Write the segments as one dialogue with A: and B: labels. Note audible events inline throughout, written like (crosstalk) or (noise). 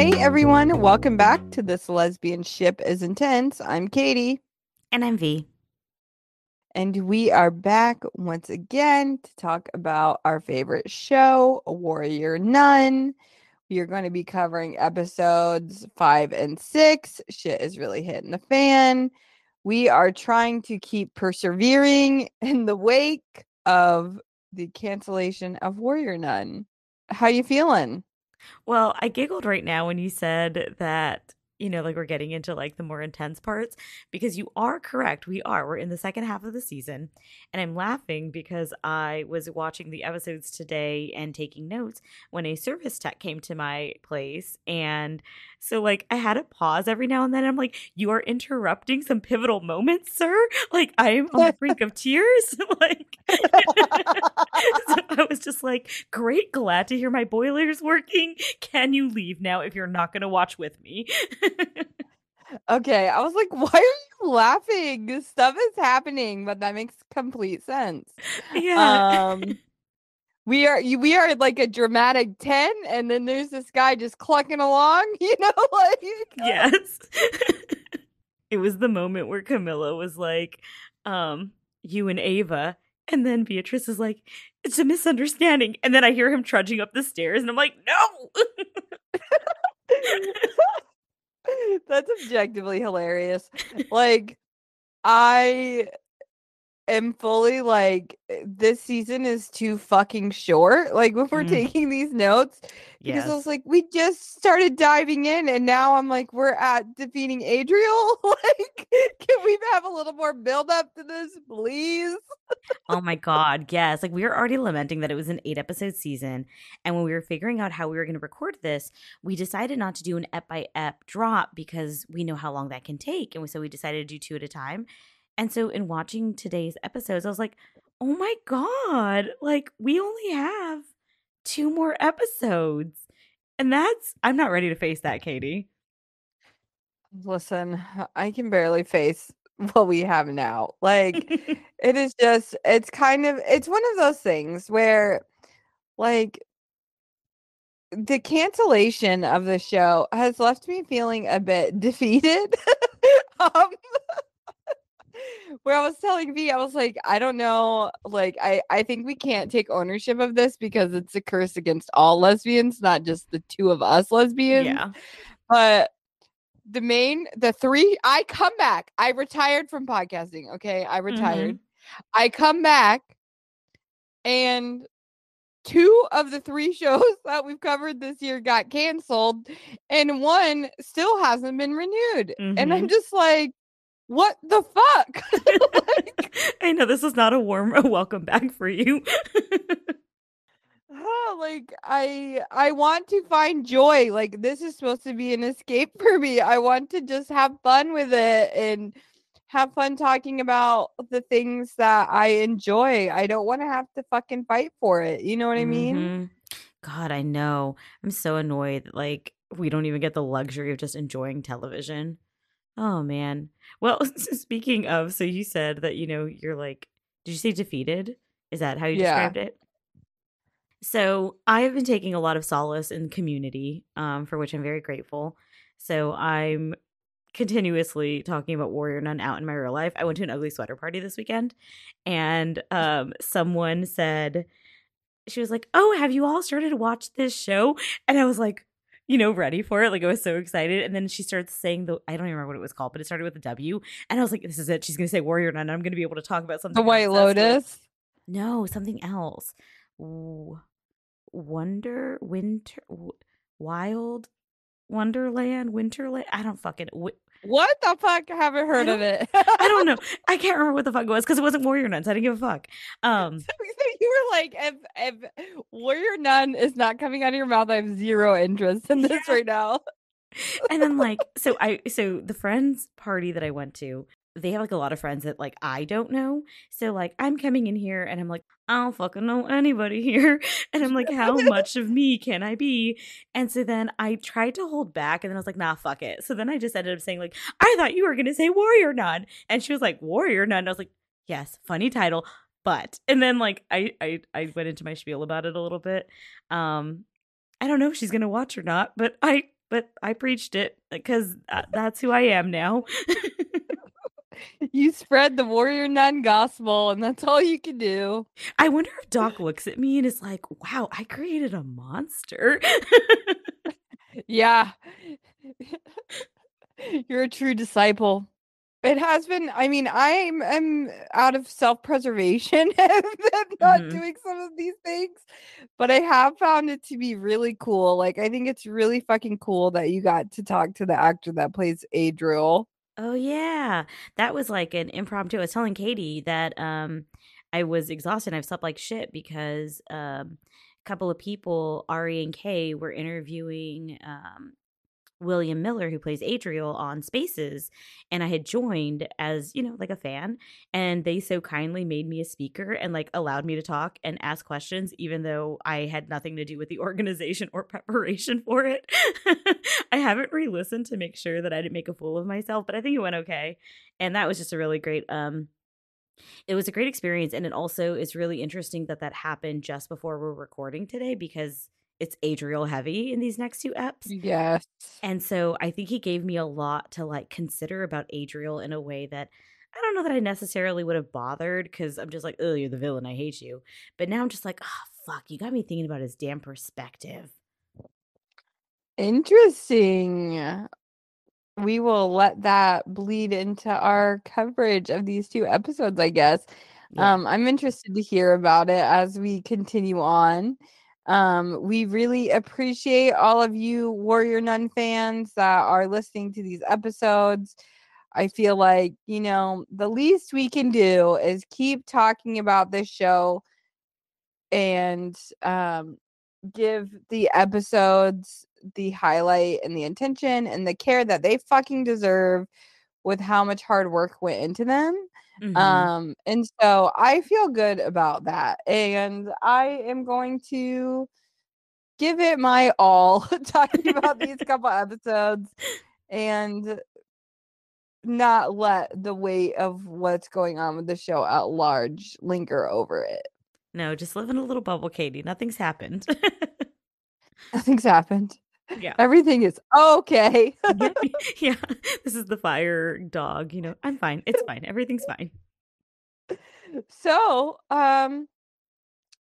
A: Hey everyone, welcome back to this lesbian ship is intense. I'm Katie.
B: And I'm V.
A: And we are back once again to talk about our favorite show, Warrior Nun. We are going to be covering episodes five and six. Shit is really hitting the fan. We are trying to keep persevering in the wake of the cancellation of Warrior Nun. How are you feeling?
B: Well, I giggled right now when you said that you know, like we're getting into like the more intense parts because you are correct. We are. We're in the second half of the season. And I'm laughing because I was watching the episodes today and taking notes when a service tech came to my place. And so, like, I had a pause every now and then. I'm like, you are interrupting some pivotal moments, sir. Like, I am on the brink of tears. (laughs) like, (laughs) so I was just like, great, glad to hear my boiler's working. Can you leave now if you're not going to watch with me? (laughs)
A: okay, I was like, (laughs) why are you laughing? Stuff is happening, but that makes complete sense.
B: Yeah.
A: Um we are we are like a dramatic 10 and then there's this guy just clucking along, (laughs) you know, (laughs) like
B: Yes. it was the moment where Camilla was like, um, you and Ava and then Beatrice is like, it's a misunderstanding. And then I hear him trudging up the stairs, and I'm like, no. (laughs)
A: That's objectively hilarious. Like, I am fully like, eh, this season is too fucking short. Like, when we're
B: Mm.
A: taking these notes, because I was like, we just started diving in, and now I'm like, we're at defeating Adriel. (laughs) like, can we have a little more build up to this, please?
B: Oh my god, yes. Like we were already lamenting that it was an 8 episode season and when we were figuring out how we were going to record this, we decided not to do an ep by ep drop because we know how long that can take and so we decided to do two at a time. And so in watching today's episodes, I was like, "Oh my god, like we only have two more episodes." And that's I'm not ready to face that, Katie.
A: Listen, I can barely face (laughs) what we have now. Like, (laughs) it is just, it's kind of, it's one of those things where, like, the cancellation of the show has left me feeling a bit (laughs) defeated. um, where I was telling V, I was like, I don't know, like, I I think we can't take ownership of this because it's a curse against all lesbians, not just the two of us lesbians.
B: yeah.
A: But the main, the three, I come back. I retired from podcasting. Okay. I retired. I come back and two of the three (laughs) shows that we've covered this year got canceled and one still hasn't been renewed. And I'm
B: Mhm.
A: just like, what the fuck? (laughs) Like, (laughs)
B: I know this is not a warm welcome back for you. (laughs)
A: oh, like I I want to find joy. Like this is supposed to be an escape for me. I want to just have fun with it and have fun talking about the things that I enjoy. I don't want to have to fucking fight for it. You know what I mean?
B: Mhm. God, I know. I'm so annoyed that like we don't even get the luxury of just enjoying television. Oh man. Well, (laughs) speaking of, so you said that you know you're like, did you say defeated? Is that how you
A: Yeah.
B: described it? So I have been taking a lot of solace in community, um, for which I'm very grateful. So I'm continuously talking about Warrior Nun out in my real life. I went to an ugly sweater party this weekend, and um, someone said she was like, "Oh, have you all started to watch this show?" And I was like, you know, ready for it. Like I was so excited. And then she starts saying the I don't even remember what it was called, but it started with a W. And I was like, this is it. She's gonna say Warrior Nun. and I'm gonna be able to talk about something.
A: The White
B: obsessed with."
A: Lotus.
B: No, something else. W- Wonder, Winter, w- Wild, Wonderland, Winterland. I don't fucking. W-
A: What the fuck? I haven't heard of it.
B: I don't know. (laughs) I can't remember what the fuck it was because it wasn't Warrior Nuns. I didn't give a fuck. Um,
A: So you were like, if if Warrior Nun is not coming out of your mouth, I have zero interest in this
B: Yeah.
A: right now.
B: and then (laughs) like so i so the friends party that i went to they have like a lot of friends that like i don't know. So like i'm coming in here and i'm like i don't fucking know anybody here. (laughs) And i'm like how much of me can i be? And so then i tried to hold back and then i was like nah fuck it. So then i just ended up saying like i thought you were gonna say warrior nun. And she was like warrior nun? And i was like yes funny title but (laughs) and then like i i, I went into my spiel about it a little bit. Um I don't know if she's gonna watch or not, but I but I preached it because that's who I am now. (laughs) (laughs)
A: you spread the warrior nun gospel, and that's all you can do.
B: I wonder if Doc looks at me and is like, wow, I created a monster. (laughs)
A: yeah. (laughs) You're a true disciple. It has been. I mean, I'm I'm out of self preservation and not mm-hmm. doing some of these things, but I have found it to be really cool. Like, I think it's really fucking cool that you got to talk to the actor that plays Adriel.
B: Oh yeah, that was like an impromptu. I was telling Katie that um I was exhausted. I've slept like shit because um a couple of people, Ari and Kay, were interviewing um William Miller, who plays Adriel on Spaces, and I had joined as, you know, like a fan. And they so kindly made me a speaker and like allowed me to talk and ask questions, even though I had nothing to do with the (laughs) organization or preparation for it. (laughs) I haven't re listened to make sure that I didn't make a fool of myself, but I think it went okay. And that was just a really great, um, it was a great experience. And it also is really interesting that that happened just before we're recording today because it's Adriel heavy in these next two eps.
A: Yes.
B: And so I think he gave me a lot to like consider about Adriel in a way that I don't know that I necessarily would have bothered because I'm just like, oh, you're the villain. I hate you. But now I'm just like, oh, fuck, you got me thinking about his damn perspective.
A: Interesting. We will let that bleed into our coverage of these two episodes, I guess. Yeah. Um, I'm interested to hear about it as we continue on. Um, we really appreciate all of you Warrior Nun fans that are listening to these episodes. I feel like, you know, the least we can do is keep talking about this show and um, give the episodes the highlight and the intention and the care that they fucking deserve with how much hard work went into them. Mm-hmm. Um, and so I feel good about that. And I am going to give it my all (laughs) talking about these (laughs) couple episodes and not let the weight of what's going on with the show at large linger over it.
B: No, just live in a little bubble, Katie. Nothing's happened.
A: Nothing's happened. Yeah. Everything is okay. (laughs)
B: yeah, (laughs) yeah. This is the fire dog, you know. I'm fine. It's fine. Everything's fine.
A: So, um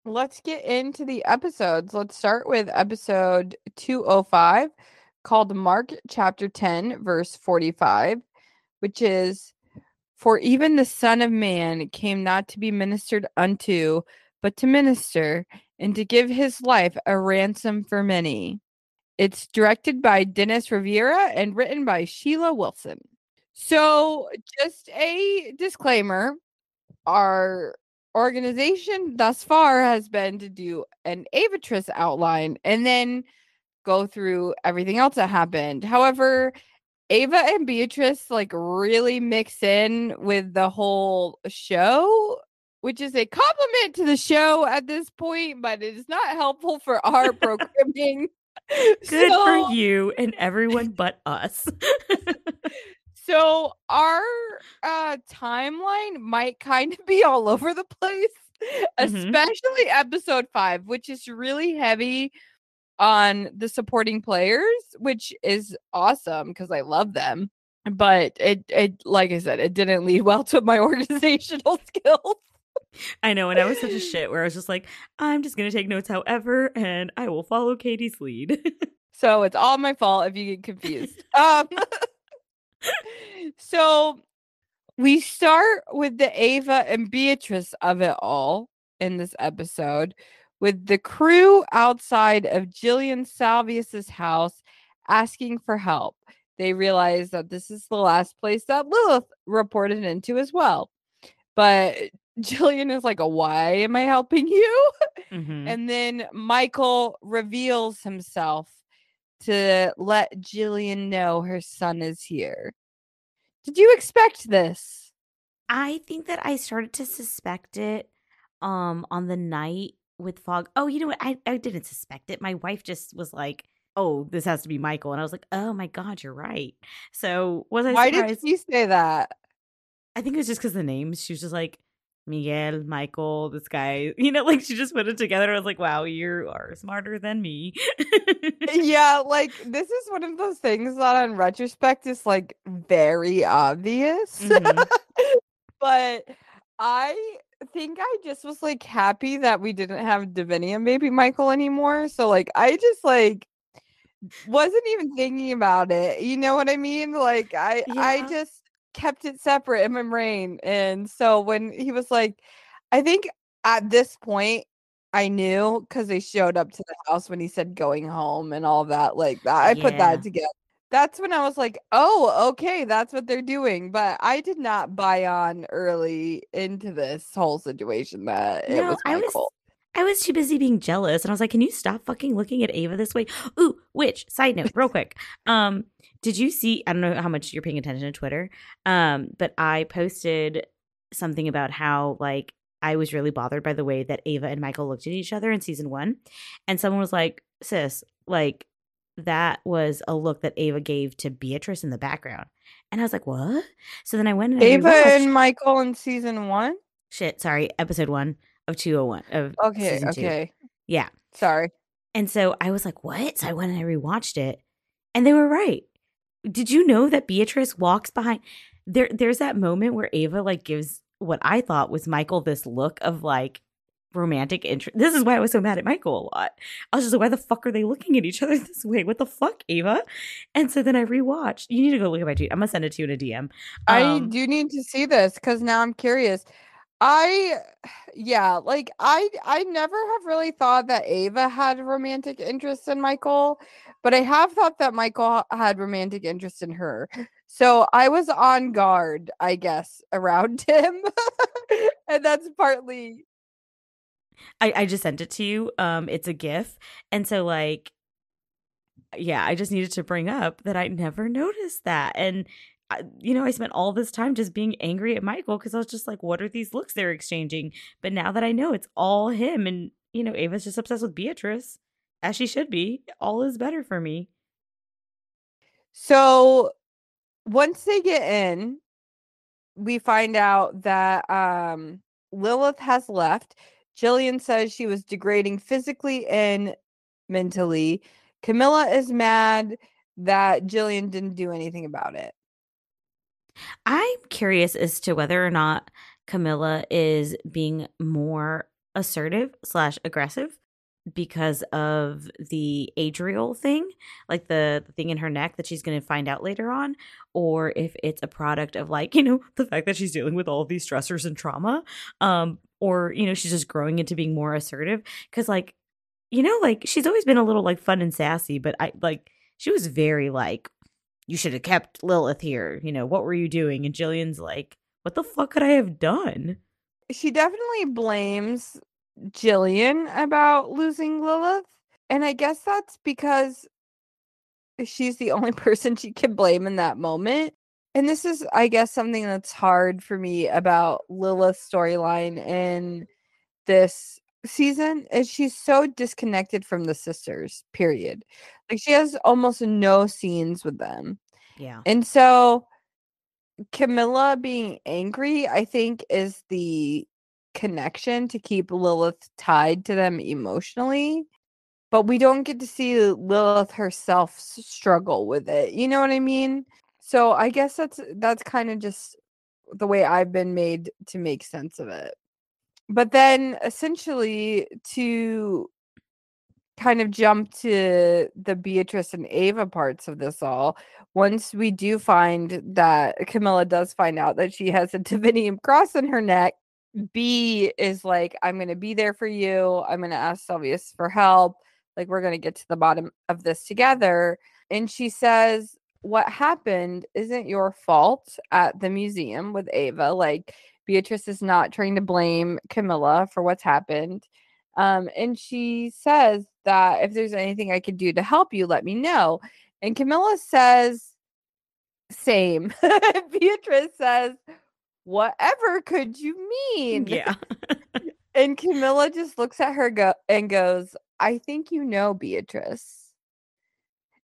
A: let's get into the episodes. Let's start with episode 205 called Mark chapter 10 verse 45, which is for even the son of man came not to be ministered unto, but to minister and to give his life a ransom for many. It's directed by Dennis Riviera and written by Sheila Wilson. So, just a disclaimer our organization thus far has been to do an Avatrice outline and then go through everything else that happened. However, Ava and Beatrice like really mix in with the whole show, which is a compliment to the show at this point, but it is not helpful for our (laughs) programming. (laughs)
B: Good so, for you and everyone but us. (laughs)
A: so our uh timeline might kind of be all over the place, mm-hmm. especially episode 5, which is really heavy on the supporting players, which is awesome because I love them. But it it like I said, it didn't lead well to my (laughs) organizational skills.
B: I know, and I was such a shit where I was just like, I'm just gonna take notes however, and I will follow Katie's lead. (laughs)
A: so it's all my fault if you get confused. um (laughs) so we start with the Ava and Beatrice of it all in this episode with the crew outside of Jillian Salvius's house asking for help. They realize that this is the last place that Lilith reported into as well. But Jillian is like, Why am I helping you? (laughs) Mm-hmm. And then Michael reveals himself to let Jillian know her son is here. Did you expect this?
B: I think that I started to suspect it um on the night with fog. Oh, you know what? I, I didn't suspect it. My wife just was like, "Oh, this has to be Michael," and I was like, "Oh my god, you're right." So was I?
A: Why surprised? did she say that?
B: I think it was just because the names. She was just like, Miguel, Michael, this guy, (laughs) you know, like she just put it together. I was like, wow, you are smarter than me. (laughs)
A: yeah, like this is one of those things that on retrospect is like very obvious. Mm-hmm. (laughs) but I think I just was like happy that we didn't have Davina Baby Michael anymore. So like I just like wasn't even thinking about it. You know what I mean? Like I yeah. I just kept it separate in my brain. And so when he was like, I think at this point I knew because they showed up to the house when he said going home and all that like that. I yeah. put that together. That's when I was like, oh, okay, that's what they're doing. But I did not buy on early into this whole situation that no, it was Michael. I was
B: I was too busy being jealous and I was like, can you stop fucking looking at Ava this way? Ooh, which side note, real quick. Um, did you see I don't know how much you're paying attention to Twitter, um, but I posted something about how like I was really bothered by the way that Ava and Michael looked at each other in season one. And someone was like, sis, like that was a look that Ava gave to Beatrice in the background. And I was like, what? So then I went and
A: Ava and Michael in season one?
B: Shit, sorry, episode one of 201 of
A: okay okay.
B: Yeah.
A: Sorry.
B: And so i was like what? So i went and i rewatched it and they were right. Did you know that beatrice walks behind there there's that moment where ava like gives what i thought was michael this look of like romantic interest this is why i was so mad at michael a lot. I was just like why the fuck are they looking at each other (laughs) this way? What the fuck ava? And so then i rewatched you need to go look at my tweet i'm gonna send it to you in a dm um,
A: i do need to see this because now i'm curious I yeah, like I I never have really thought that Ava had romantic interest in Michael, but I have thought that Michael had romantic interest in her. So I was on guard, I guess, around (laughs) him. and that's partly
B: I, I just sent it to you. Um it's a GIF. And so like yeah, I just needed to bring up that I never noticed that. And you know, I spent all this time just being angry at Michael because I was just like, what are these looks they're exchanging? But now that I know it's all him and, you know, Ava's just obsessed with Beatrice, as she should be, all is better for me.
A: So once they get in, we find out that um, Lilith has left. Jillian says she was degrading physically and mentally. Camilla is mad that Jillian didn't do anything about it.
B: I'm curious as to whether or not Camilla is being more assertive slash aggressive because of the Adriel thing, like the, the thing in her neck that she's going to find out later on, or if it's a product of like, (laughs) you know, the fact that she's dealing with all these stressors and trauma, um, or, you know, she's just growing into being more assertive. Cause like, you know, like she's always been a little like fun and sassy, but I like, she was very like you should have kept Lilith here. You know, what were you doing? And Jillian's like, what the fuck could I have done?
A: She definitely blames Jillian about losing Lilith. And I guess that's because she's the (laughs) only person she can blame in that moment. And this is, I guess, something that's hard for me about Lilith's storyline in this season is she's so disconnected from the sisters period. Like she has almost no scenes with them.
B: Yeah.
A: And so camilla being angry i think is the connection to keep lilith tied to them emotionally but we don't get to see lilith herself struggle with it you know what i mean? So i guess that's that's kind of just the way i've been made to make sense of it but then essentially to kind of jump to the Beatrice and Ava parts of this all, once we do find that Camilla does find out that she has a (laughs) divinity cross in her neck, B is like, I'm going to be there for you. I'm going to ask Salvius for help. Like, we're going to get to the bottom of this together. And she says, What happened isn't your fault at the museum with Ava. Like, Beatrice is not trying to blame Camilla for what's happened. Um, and she says that if there's anything I could do to help you, let me know. And Camilla says, same. (laughs) Beatrice says, whatever could you mean?
B: Yeah. (laughs) (laughs)
A: and Camilla just looks at her go- and goes, I think you know Beatrice.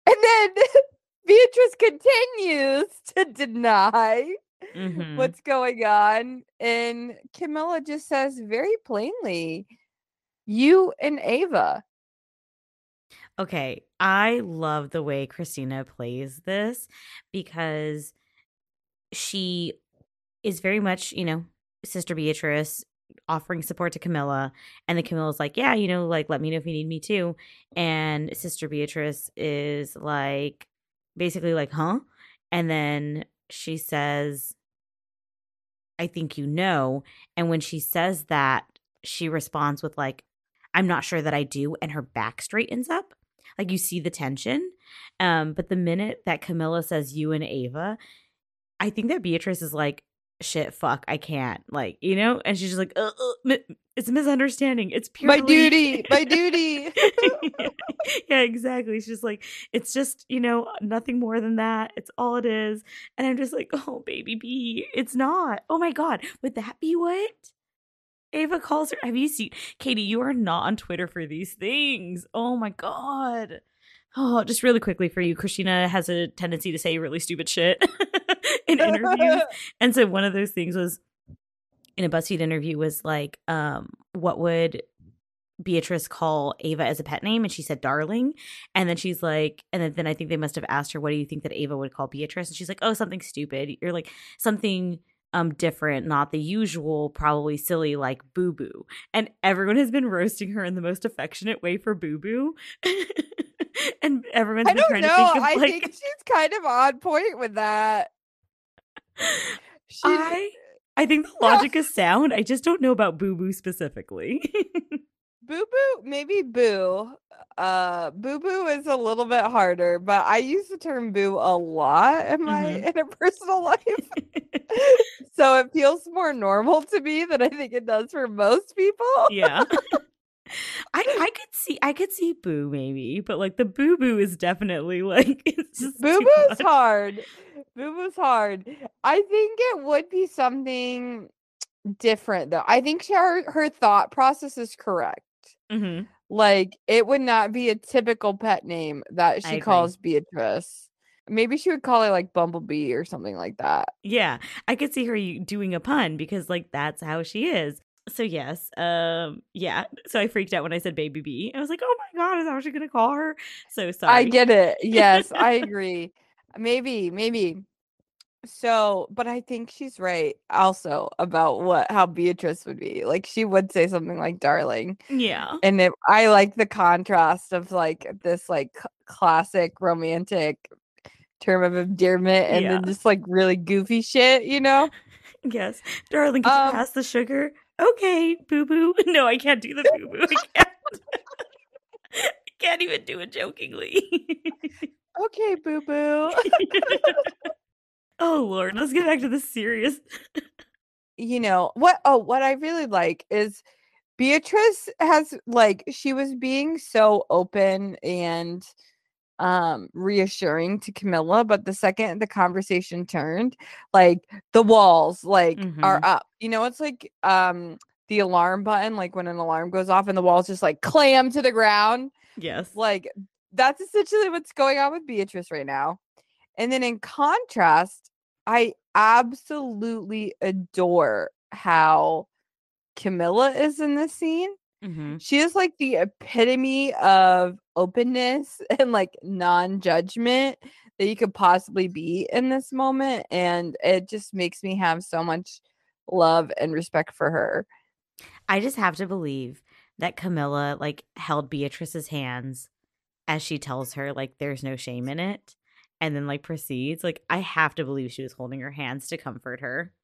A: And then Beatrice continues to deny
B: Mhm.
A: what's going on. And Camilla just says very plainly, you and Ava.
B: Okay, I love the way Christina plays this because she is very much, you know, Sister Beatrice offering support to Camilla. And then Camilla's like, Yeah, you know, like, let me know if you need me too. And Sister Beatrice is like, basically, like, Huh? And then she says, I think you know. And when she says that, she responds with, like, I'm not sure that I do. And her back straightens up. Like you see the tension. Um, but the minute that Camilla says you and Ava, I think that Beatrice is like, shit, fuck, I can't. Like, you know? And she's just like, uh, uh, it's a misunderstanding. It's purely
A: My duty, my duty. (laughs)
B: yeah, exactly. She's just like, it's just, you know, nothing more than that. It's all it is. And I'm just like, oh, baby B, it's not. Oh my God. Would that be what? Ava calls her. Have you seen Katie? You are not on Twitter for these things. Oh my God. Oh, just really quickly for you, Christina has a tendency to say really stupid shit (laughs) (laughs) in interviews. (laughs) And so one of those things was in a BuzzFeed interview was like, um, what would Beatrice call Ava as a pet name? And she said darling. And then she's like, and then, then I think they must have asked her, what do you think that Ava would call Beatrice? And she's like, oh, something stupid. You're like something um different, not the usual, probably silly like boo boo. And everyone has been roasting her in the most affectionate way for boo boo. (laughs) and everyone's
A: I
B: been trying
A: know.
B: to think of
A: I
B: like
A: think she's kind of on point with that. She,
B: I I think the (laughs) logic is sound. I just don't know about boo boo specifically. (laughs)
A: Boo Boo, maybe Boo. Uh, Boo Boo is a little bit harder, but I use the term Boo a lot in my
B: Mhm. (laughs)
A: interpersonal life, so it feels more normal to me than I think it does for most people.
B: yeah. I I (laughs) could see I could see boo maybe, but like the boo boo is definitely (laughs) like it's just
A: Boo Boo's hard. Boo Boo's hard. I think it would be something different though. I think her her thought process is correct.
B: Mhm.
A: Like it would not be a typical pet name that she calls Beatrice. Maybe she would call it like Bumblebee or something like that.
B: Yeah, I could see her doing a pun because like that's how she is. So yes, um, yeah. So I freaked out when I said baby B. I was like, oh my god, is that what she's gonna call her? So sorry.
A: I get it. Yes, I (laughs) agree. maybe, maybe. So, but I think she's right also about what how Beatrice would be. Like she would say something like darling.
B: Yeah.
A: And it, I like the contrast of like this like c- classic romantic term of endearment and
B: Yeah.
A: then just like really goofy shit, you know? (laughs)
B: Yes, darling, can
A: Um,
B: you pass the sugar? Okay, boo boo. (laughs) No, I can't do the boo boo. I can't. I can't even do it jokingly. (laughs)
A: Okay, boo boo.
B: oh Lord, let's get back to the serious.
A: you know what oh what i really like is beatrice has like she was being so open and um reassuring to camilla but the second the conversation turned like the walls like are
B: Mhm.
A: up you know it's like um the alarm button like when an alarm goes off and the walls just like clam to the ground
B: Yes.
A: like that's essentially what's going on with Beatrice right now. And then in contrast, I absolutely adore how Camilla is in this scene.
B: Hmm
A: She is like the epitome of openness (laughs) and like non-judgment that you could possibly be in this moment and it just makes me have so much love and respect for her.
B: I just have to believe that Camilla like held Beatrice's hands as she tells her like there's no shame in it, and then like proceeds. Like I have to believe she was holding her hands to comfort her.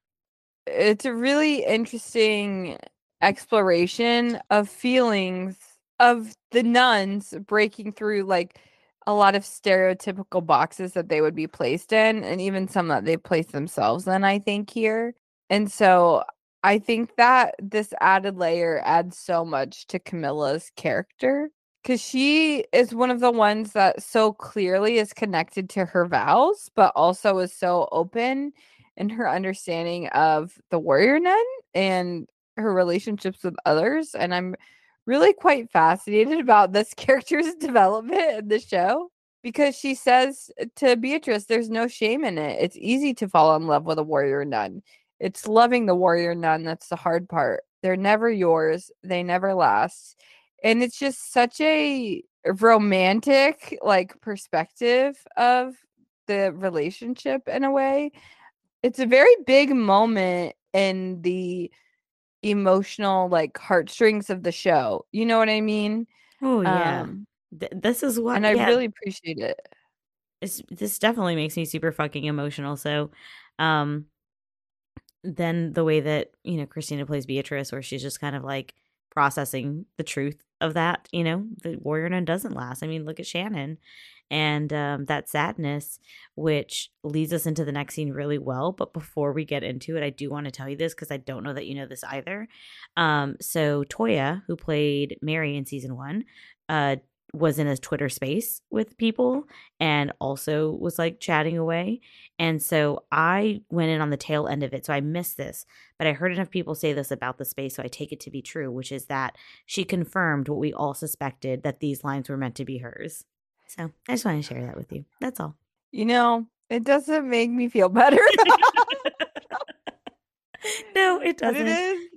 A: it's a really interesting exploration of feelings of the nuns breaking through like a lot of stereotypical boxes that they would be placed in and even some that they place themselves in i think here. And so i think that this added layer adds so much to camilla's character because she is one of the ones that so clearly is connected to her vows but also is so open in her understanding of the warrior nun and her relationships with others and i'm really quite fascinated about this (laughs) character's development in the show because she says uh, to Beatrice, there's no shame in it. It's easy to fall in love with a warrior nun. It's loving the warrior nun that's the hard part. They're never yours, they never last. And it's just such a romantic like perspective of the relationship in a way. It's a very big moment in the emotional like heartstrings of the show. You know what I mean?
B: Oh yeah. Um, Th- this is what
A: And I yeah, really appreciate it.
B: This this definitely makes me super fucking emotional. So um then the way that, you know, Christina plays Beatrice where she's just kind of like processing the truth of that, you know, the warrior nun doesn't last. I mean, look at Shannon and um, that sadness, which leads us into the next scene really well. But before we get into it, I do want to tell you this because I don't know that you know this either. Um, so Toya, who played Mary in season one, uh, was in a Twitter space with people and also was like chatting away. And so I went in on the tail end of it. So I missed this, but I heard enough people say this about the space. So I take it to be true, which is that she confirmed what we all suspected that these lines were meant to be hers. So I just want to share that with you. That's all.
A: You know, it doesn't make me feel (laughs) better. (laughs)
B: no, it doesn't.
A: But it is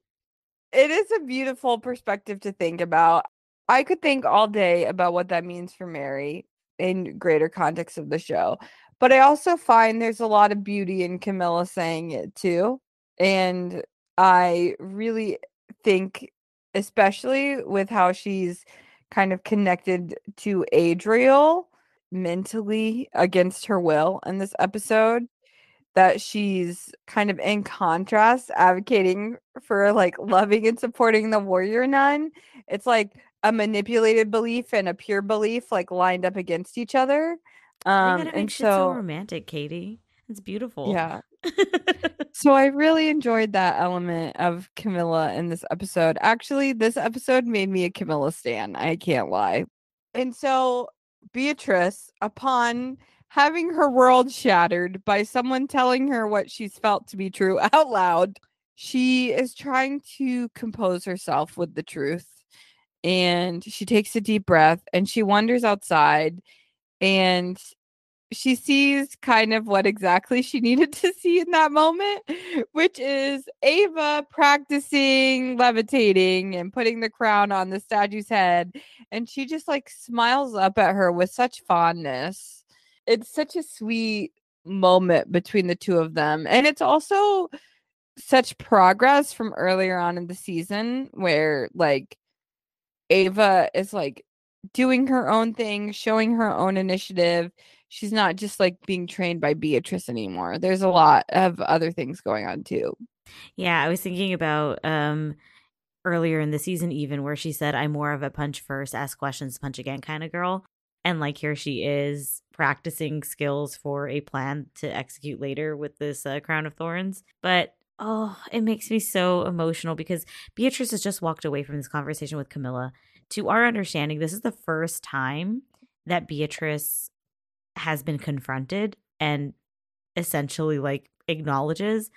A: it is a beautiful perspective to think about. I could think all day about what that means for Mary in greater context of the show. But I also find there's a lot of beauty in Camilla saying it too. And I really think, especially with how she's kind of connected to Adriel mentally against her will in this episode, that she's kind of in contrast advocating for like loving and supporting the warrior nun. It's like a manipulated belief and a pure belief like lined up against each other.
B: Um and so, so romantic, Katie. It's beautiful.
A: Yeah. (laughs) so I really enjoyed that element of Camilla in this episode. Actually, this episode made me a Camilla stan. I can't lie. And so Beatrice, upon having her world shattered by someone telling her what she's felt to be true (laughs) out loud, she is trying to compose herself with the truth. And she takes a deep breath and she wanders outside and she sees kind of what exactly she needed to see in that moment, which is Ava practicing levitating and putting the crown on the statue's head. And she just like smiles up at her with such fondness it's such a sweet moment between the two of them. And it's also such progress from earlier on in the season where like Ava is like doing her own thing, showing her own initiative. She's not just like being trained by Beatrice anymore. There's a lot of other things going on too.
B: Yeah, I was thinking about um earlier in the season even where she said I'm more of a punch first, ask questions, punch again kind of girl. And like here she is practicing skills for a plan to execute later with this uh, crown of thorns. But oh, it makes me so emotional because Beatrice has just walked away from this conversation with Camilla. To our understanding, this is the first time that Beatrice has been confronted and essentially like acknowledges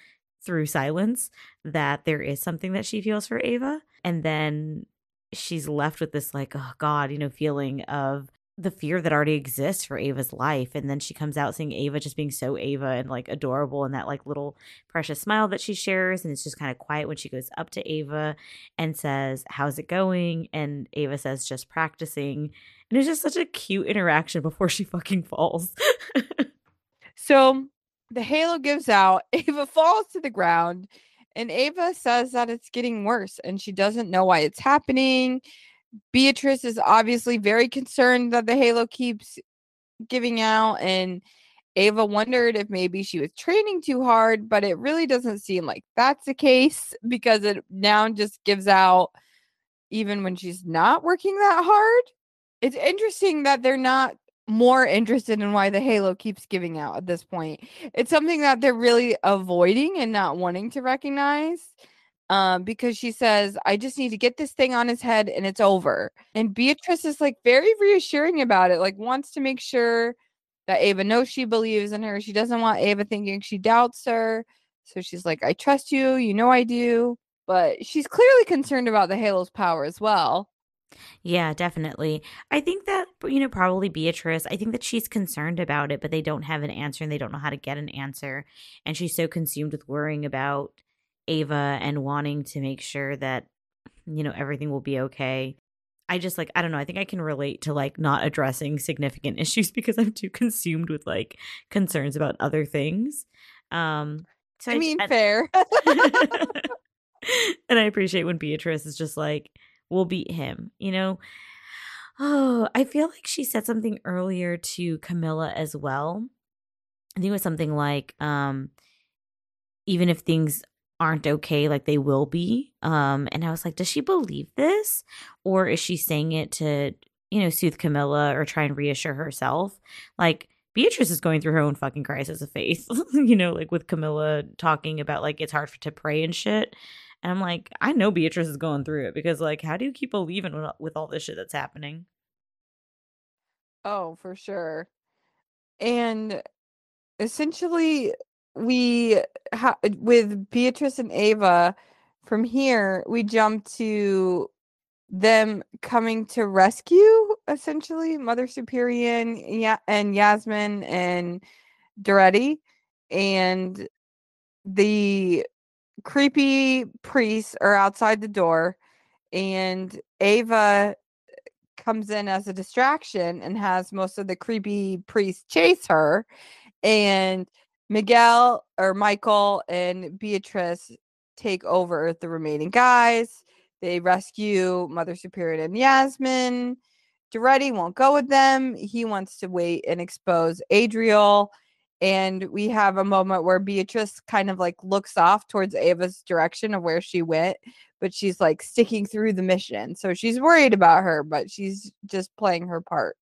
B: through silence that there is something that she feels for Ava. And then she's left with this, like, oh God, you know, feeling of the fear that already exists for Ava's life. And then she comes out seeing Ava just being so Ava and like adorable and that like little precious smile that she shares. And it's just kind of quiet when she goes up to Ava and says, How's it going? And Ava says, Just practicing. And it's just such a cute interaction before she fucking falls. (laughs)
A: so the halo gives out, (laughs) Ava falls to the ground, and Ava says that it's getting worse and she doesn't know why it's happening Beatrice is obviously very concerned that the halo keeps giving out and Ava wondered if maybe she was training too hard, but it really doesn't seem like that's the case (laughs) because it now just gives out even when she's not working that hard. It's interesting that they're not more interested in why the halo keeps giving out at this point. It's something that they're really avoiding and not wanting to recognize um, because she says, I just need to get this thing on his head and it's over. And Beatrice is like very reassuring about it, like wants to make sure that Ava knows she believes in her. She doesn't want Ava thinking she doubts her. So she's like, I trust you. You know I do. But she's clearly concerned about the Halo's power as well.
B: Yeah, definitely. I think that, you know, probably Beatrice, I think that she's concerned about it, but they don't have an answer and they don't know how to get an answer. And she's so consumed with worrying about Ava and wanting to make sure that, you know, everything will be okay. I just like, I don't know. I think I can relate to like not addressing significant (laughs) issues because I'm too consumed with like concerns about other things. Um,
A: so I, I mean, fair. (laughs) (laughs)
B: and I appreciate when Beatrice is just like, we'll beat him, you know? Oh, I feel like she said something earlier to Camilla as well. I think it was something like, um, even if things aren't okay, like they will be. Um, and I was like, does she believe this? Or is she saying it to, you know, soothe Camilla or try and reassure herself? Like, Beatrice is going through her own fucking crisis of faith, (laughs) you know, like with Camilla talking about like it's hard to pray and shit. And I'm like, I know Beatrice is going through it because, like, how do you keep believing with, all this shit that's happening?
A: Oh, for sure. And essentially, we ha- uh, with Beatrice and Ava from here, we jump to them coming to rescue essentially Mother Superior and, yeah, and Yasmin and Duretti and the creepy priests are outside the door and Ava comes in as a distraction and has most of the creepy priests chase her and Miguel or Michael and Beatrice take over the remaining guys. They rescue Mother Superior and Yasmin. Duretti won't go with them. He wants to wait and expose Adriel and we have a moment where Beatrice kind of like looks off towards Ava's direction of where she went, but she's like sticking through the mission. So she's worried about her, but she's just playing her part.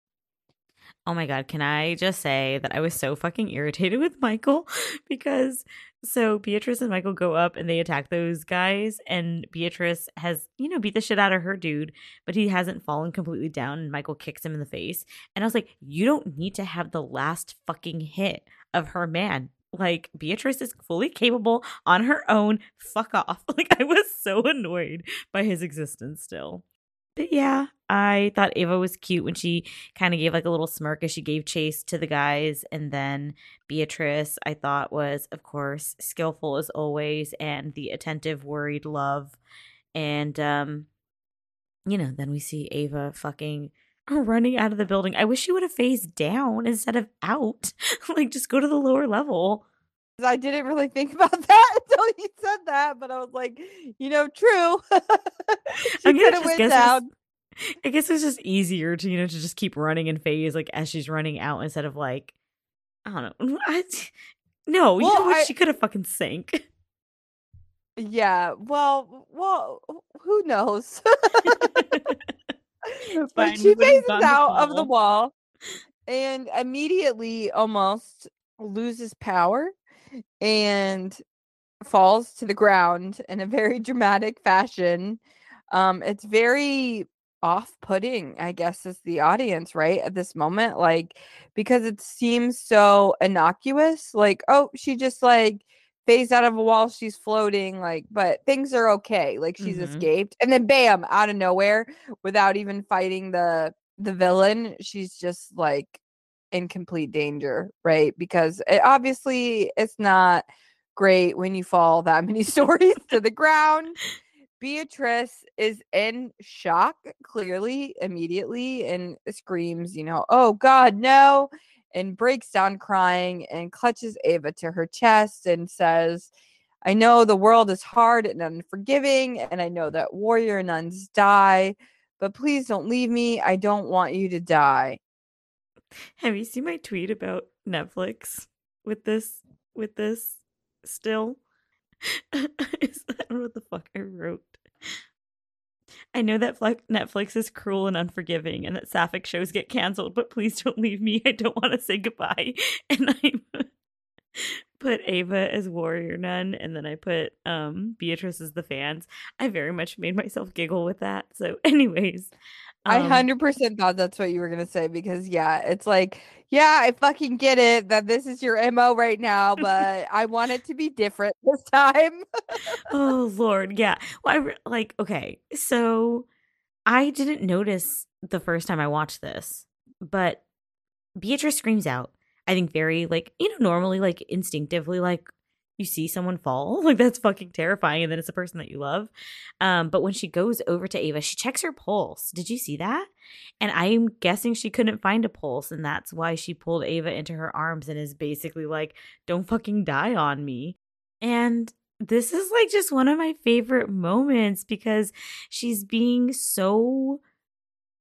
B: Oh my God, can I just say that I was so fucking irritated (laughs) with Michael because so Beatrice and Michael go up and they attack those guys, and Beatrice has, you know, beat the shit out of her dude, but he hasn't fallen completely down, and Michael kicks him in the face. And I was like, you don't need to have the last fucking hit of her man. Like Beatrice is fully capable on her own. Fuck off. (laughs) Like I was so annoyed by his existence still. But yeah, I thought Ava was cute when she kind of gave like a little smirk as she gave chase to the guys. And then Beatrice, I thought was, of course, skillful as always and the attentive, worried love. And, um, you know, then we see Ava fucking (laughs) running out of the building. I wish she would have phased down instead of out. (laughs) like, just go to the lower level.
A: I didn't really think (laughs) about that until you said that, but I was like, you know, true. (laughs)
B: she could have went down. I guess it's just easier to you know to just keep running in phase like as she's running out instead of like I don't know. (laughs) I, no, well, you know what? I, she could have fucking sank.
A: Yeah. Well, well, who knows? but she phases out of the wall and immediately almost loses power and falls to the ground in a very (laughs) dramatic fashion. Um, it's very off-putting, I guess, as the audience, right? At this moment, like because it seems so innocuous, like, oh, she just like phased out of a wall, she's floating, like, but things are okay. Like she's mm-hmm. escaped. And then bam, out of nowhere, without even fighting the the villain, she's just like in complete danger, right? Because it, obviously it's not great when you fall that (laughs) many stories to the ground. Beatrice is in shock, clearly, immediately, and screams, you know, oh God, no and breaks down crying and clutches Ava to her chest and says, I know the world is hard and unforgiving, and I know that warrior nuns die, but please don't leave me. I don't want you to die.
B: Have you seen my tweet about Netflix with this with this still? I don't know what the fuck I wrote. I know that Netflix is cruel and unforgiving and that sapphic shows get canceled, but please don't leave me. I don't want to say goodbye. (laughs) And I (laughs) put Ava as warrior nun and then I put um Beatrice as the fans. I very much made myself giggle with that. So (laughs) anyways,
A: I 100% um thought that's what you were going to say because yeah, it's like yeah, I fucking get it that this is your MO right now, but I want it to be different (laughs) this time.
B: oh lord, yeah. Well, I re- like okay. So I didn't notice the first time I watched this, but Beatrice screams out. I think very like, you know, normally like instinctively like you see someone fall, (laughs) like that's fucking terrifying and then it's a person that you love. Um but when she goes over to Ava, she checks her pulse. Did you see that? And I'm guessing she couldn't find a pulse and that's why she pulled Ava into her arms and is basically like, "Don't fucking die on me." And this is like just one of my favorite moments because she's being so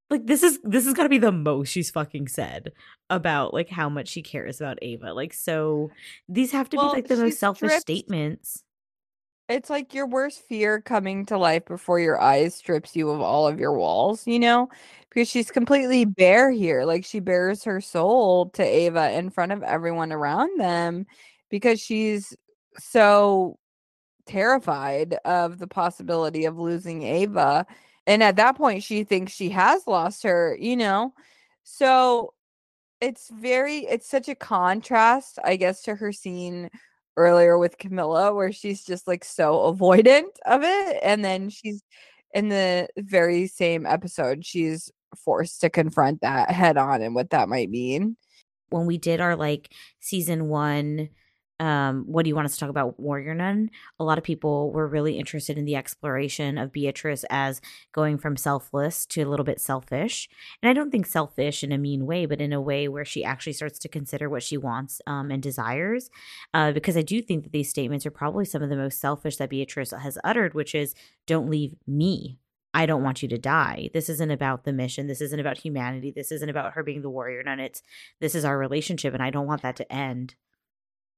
B: like this is this has got to be the most she's fucking said about like how much she cares about Ava. Like so these have to
A: Well,
B: be like the most selfish
A: strips
B: statements.
A: It's like your worst fear coming to life before your eyes strips you of all of your walls, you know? Because she's completely bare here. Like she bears her soul to Ava in front of everyone around them because she's so terrified of the possibility of losing Ava. And at that point, she thinks she has lost her, you know? So it's very, it's such a contrast, I guess, to her scene earlier with Camilla, where she's just like so avoidant of it. And then she's in the very same episode, she's forced to confront that head on and what that might mean.
B: When we did our like season 1 um, what do you want us to talk about warrior nun a lot of people were really interested in the exploration of beatrice as going from selfless to a little bit selfish and i don't think selfish in a mean way but in a way where she actually starts to consider what she wants um, and desires uh, because i do think that these statements are probably some of the most selfish that beatrice has uttered which is don't leave me I don't want you to die. This isn't about the mission. This isn't about humanity. This isn't about her being the warrior nun. It's this is our relationship and I don't want that to end.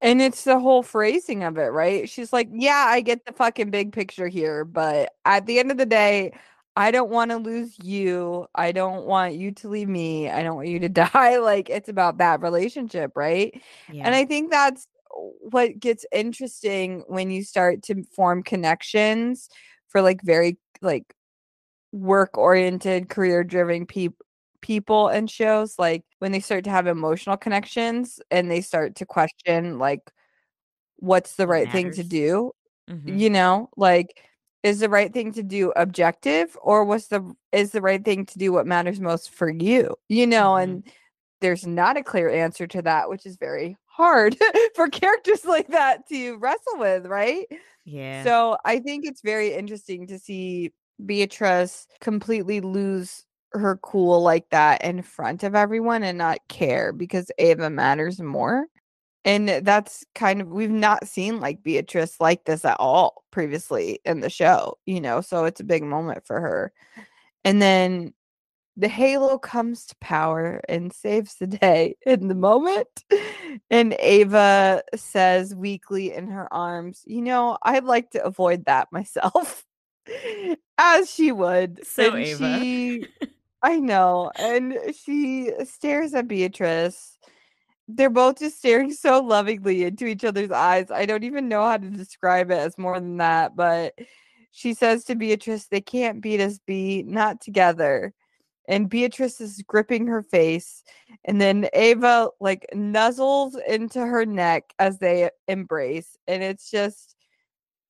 A: And it's the whole phrasing of it, right? She's like, "Yeah, I get the fucking big picture here, but at the end of the day, I don't want to lose you. I don't want you to leave me. I don't want you to (laughs) die." Like it's about that relationship, right? And I think that's what gets interesting when you start to form connections for like very like work-oriented, career-driven people and shows, like when they start to have emotional connections and they start to question like what's the right thing to do,
B: Mhm.
A: you know? Like is the right thing to do objective or what's the is the right thing to do what matters most for you? You know,
B: Mhm.
A: and there's not a clear answer to that, which is very hard (laughs) for characters like that to wrestle with, right?
B: Yeah.
A: So I think it's very interesting to see Beatrice completely lose her cool like that in front of everyone and not care because Ava matters more. And that's kind of we've not seen like Beatrice like this at all previously in the show, you know, so it's a big moment for her. And then the halo comes to power and saves the day (laughs) in the moment. And Ava says weakly in her arms, You know, I'd like to avoid that myself. (laughs) As she would.
B: So
A: And
B: Ava.
A: she, I know. And she stares at Beatrice. They're both just staring (laughs) so lovingly into each other's eyes. I don't even know how to describe it as more than that. But she says to Beatrice, They can't beat us, B, not together and Beatrice is gripping her face and then Ava like nuzzles into her neck as they embrace and it's just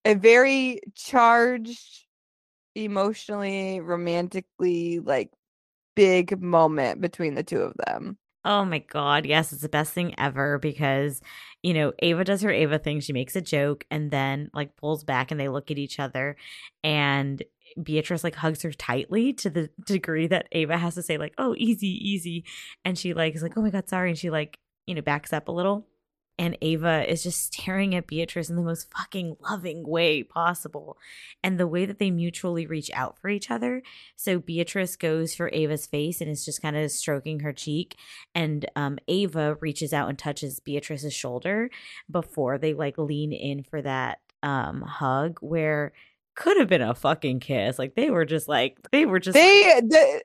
A: a very charged emotionally romantically like big moment between the two of them.
B: Oh my god, yes, it's the best thing ever because, you know, Ava does her Ava thing, she makes a joke and then like pulls back and they look at each other and Beatrice like hugs her tightly to the degree that Ava has to say like, "Oh, easy, easy." And she like is like, "Oh my god, sorry." And she like, you know, backs up a little. And Ava is just staring at Beatrice in the most fucking loving way possible. And the way that they mutually reach out for each other. So Beatrice goes for Ava's face and is just kind of stroking her cheek. And um, Ava reaches out and touches Beatrice's shoulder before they like lean in for that um, hug where could have been a fucking kiss. Like they were just like, they were just.
A: They the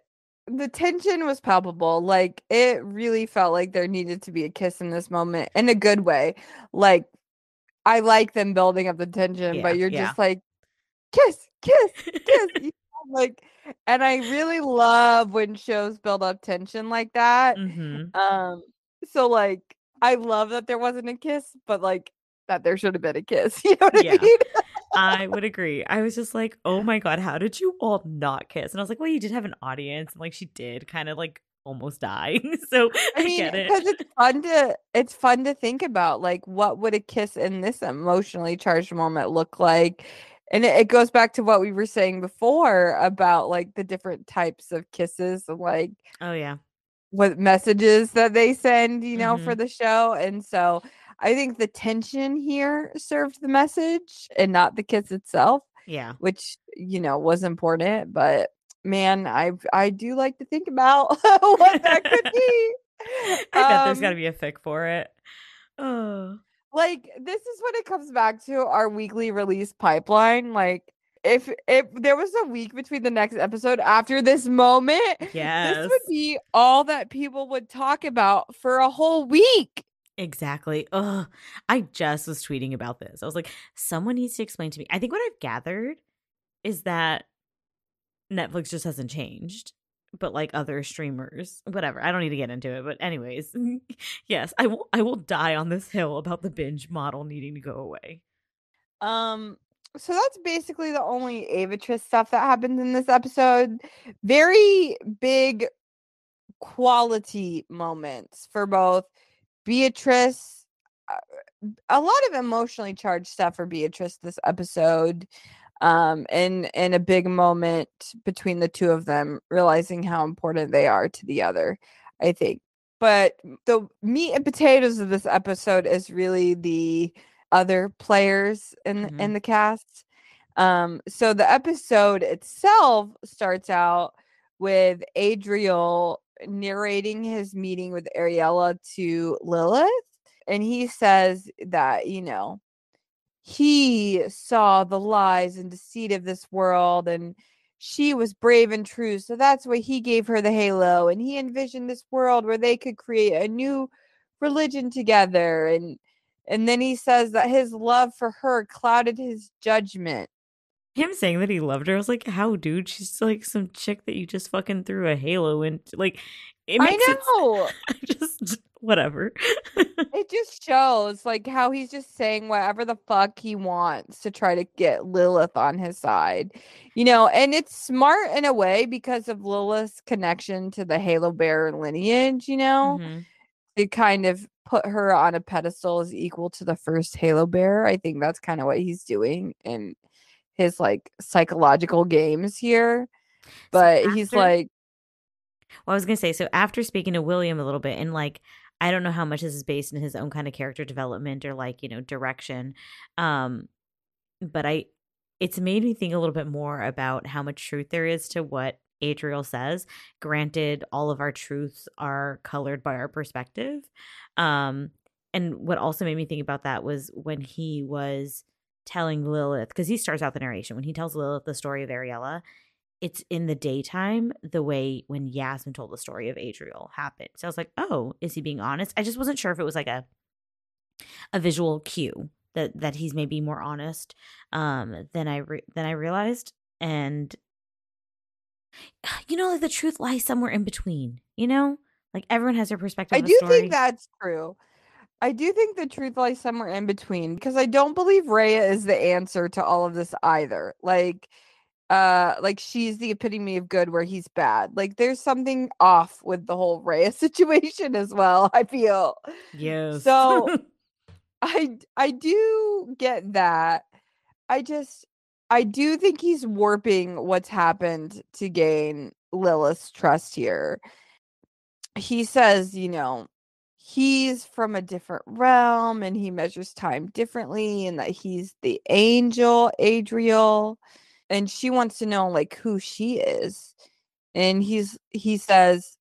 A: the tension was palpable. Like it really felt like there needed to be a kiss in this moment in a good way. Like I like them building up the tension,
B: Yeah,
A: but you're
B: yeah.
A: just like kiss, kiss, kiss. (laughs) you know, like and I really love when shows build up tension like that.
B: mm-hmm.
A: Um so like I love that there wasn't a kiss, but like that there should have been a kiss. (laughs) You know what
B: Yeah.
A: I mean?
B: I would agree. I was just like, oh my god, how did you all not kiss? And I was like, well, you did have an audience, and like she did kind of like almost die. (laughs) so I,
A: I mean,
B: get it.
A: because it's fun to it's fun to think about like what would a kiss in this emotionally charged moment look like and it, it goes back to what we were saying before about like the different types of kisses like
B: Oh yeah.
A: what messages that they send you know for
B: Mhm.
A: the show and so i think the tension here served the message and not the kiss itself
B: Yeah.
A: which you know was important but man i i do like to think about (laughs) what that could (laughs) be
B: I bet there's
A: Um,
B: got to be a fic for it. Oh.
A: like this is when it comes back to our weekly release pipeline like if if there was a week between the next episode after this moment
B: yes.
A: this would be all that people would talk about for a whole week
B: Exactly. Ugh. I just was tweeting about this. I was like, someone needs to explain to me. I think what I've gathered is that Netflix just hasn't changed, but like other streamers, whatever. I don't need to get into it, but anyways, (laughs) yes, I will. I will die on this hill about the binge model needing to go away.
A: um so that's basically the only Avatress stuff that happens in this episode. Very big quality moments for both Beatrice. uh, A lot of emotionally charged stuff for Beatrice this episode. Um, and and a big moment between the two of them, realizing how important they are to the other, I think. But the meat and potatoes of this episode is really the other players in
B: Mhm.
A: in the cast. Um, so the episode itself starts out with Adriel narrating his meeting with Areala to Lilith, and he says that you know he saw the lies and deceit of this world and she was brave and true so that's why he gave her the halo and he envisioned this world where they could create a new religion together and and then he says that his love for her clouded his judgment
B: Him saying that he loved her, I was like, "How, dude? She's like some chick that you just fucking threw a halo in." Like, it
A: i
B: makes it.
A: know (laughs)
B: just whatever. (laughs)
A: it just shows like how he's just saying whatever the fuck he wants to try to get Lilith on his side. You know, and it's smart in a way because of Lilith's connection to the Halo Bear lineage, you know,
B: Mhm.
A: to kind of put her on a pedestal as equal to the first Halo Bear. I think that's kind of what he's doing in his like psychological games here. But he's
B: after-
A: like
B: Well, I was gonna say, so after speaking to William a little bit, and like, I don't know how much this is based in his own kind of character development or like, you know, direction. Um, but I it's made me think a little bit more about how much truth there is to what Adriel says. Granted, all of our truths are colored by our perspective. Um, and what also made me think about that was when he was telling Lilith, because he starts out the narration, when he tells Lilith the story of Areala, it's in the daytime the way when Yasmin told the story of Adriel happened. So I was like, oh, is he being honest? I just wasn't sure if it was like a a visual cue that that he's maybe more honest um than I re- than I realized and (sighs) you know like the truth lies somewhere in between, you know? Like everyone has their perspective
A: I do
B: story.
A: think that's true. I do think the truth lies somewhere in between because I don't believe Rhea is the answer to all of this either. Like, uh, like she's the epitome of good where he's bad. Like, there's something off with the whole Rhea (laughs) situation as well. I feel
B: yes.
A: so. (laughs) I I do get that. I just I do think he's warping what's happened to gain Lilith's trust here. He says, you know, he's from a different realm and he measures time differently and that he's the angel Adriel and she wants to know like who she is. And he's he says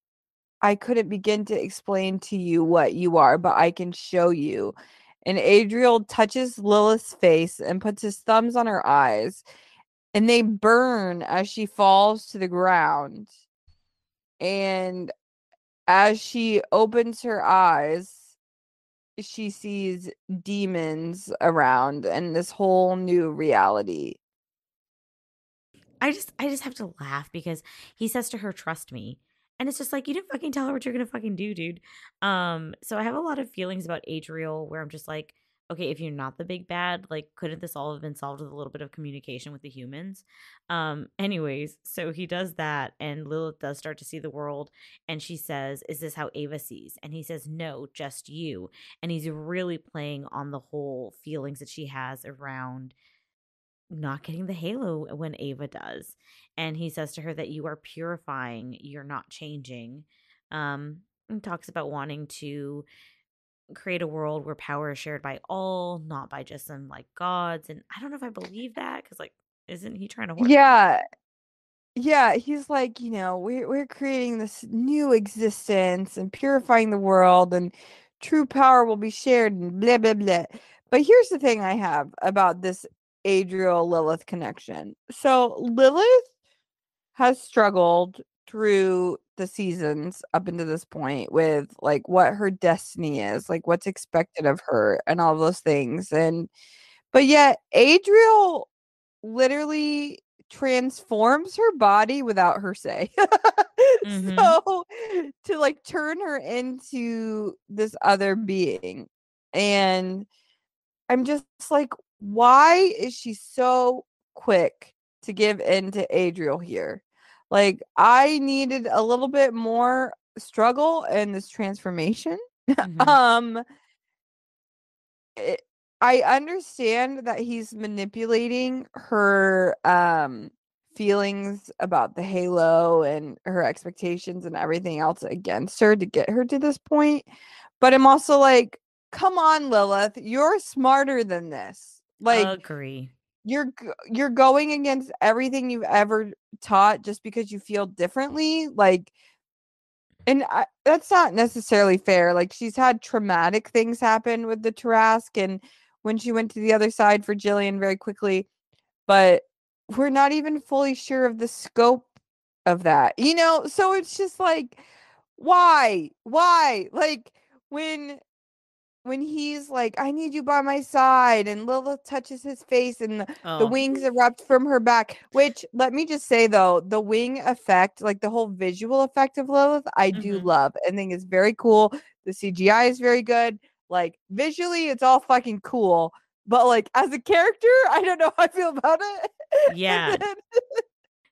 A: I couldn't begin to explain to you what you are, but I can show you. And Adriel touches Lilith's face and puts his thumbs on her eyes, and they burn as she falls to the ground. And as she opens her eyes, she sees demons around and this whole new reality.
B: I just I just have to laugh because he says to her, "Trust me," and it's just like you didn't fucking tell her what you're gonna fucking do, dude. Um, so I have a lot of feelings about Adriel where I'm just like, okay, if you're not the big bad, like couldn't this all have been solved with a little bit of communication with the humans? Um anyways, so he does that and Lilith does start to see the world and she says, "Is this how Ava sees?" And he says, "No, just you." And he's really playing on the whole feelings that she has around not getting the halo when Ava does. And he says to her that you are purifying, you're not changing. Um, and talks about wanting to create a world where power is shared by all, not by just some like gods. And I don't know if I believe that because, like, isn't he trying to?
A: Yeah, yeah. He's like, you know, we're we're creating this new existence and purifying the world, and true power will be shared, and blah blah blah. But here's the thing I have about this Adriel Lilith connection. So Lilith has struggled through the seasons up into this point with like what her destiny is, like what's expected of her and all those things. And but yet Adriel literally transforms her body without her say. (laughs) mm-hmm. So to like turn her into this other being. And I'm just like, why is she so quick to give in to Adriel here? Like, I needed a little bit more struggle in this transformation. (laughs) Mm-hmm. um, it, I understand that he's manipulating her um feelings about the halo and her expectations and everything else against her to get her to this point. But I'm also like, come on, Lilith, you're smarter than this. Like
B: agree.
A: You're you're going against everything you've ever taught just because you feel differently. Like and I, that's not necessarily fair. Like she's had traumatic things happen with the Tarrasque and when she went to the other side for Jillian very quickly, but we're not even fully sure of the scope of that. You know, so it's just like why? Why? Like when when he's like, I need you by my side, and Lilith touches his face and the, oh. the, wings erupt from her back. Which let me just say though, the wing effect, like the whole visual effect of Lilith, I mm-hmm. do love. I think it's very cool. The CGI is very good. Like visually, it's all fucking cool. But like as a character, (laughs) I don't know how I feel about it. (laughs)
B: Yeah.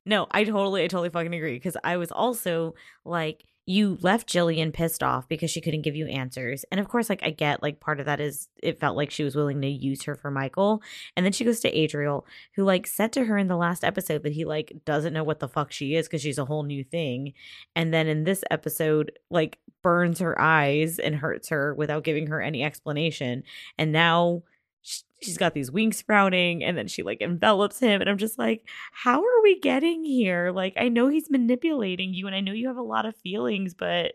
B: no, I totally, I totally fucking agree. Because I was also like, you left Jillian pissed off because she couldn't give you answers. And of course, like I get like part of that is it felt like she was willing to use her for Michael. And then she goes to Adriel, who like said to her in the last episode that he like doesn't know what the fuck she is because she's a whole new thing. And then in this episode, like burns her eyes and hurts her without giving her any explanation. And now she's got these wings sprouting and then she like envelops him and i'm just like how are we getting here? Like i know he's manipulating you and i know you have a lot of feelings but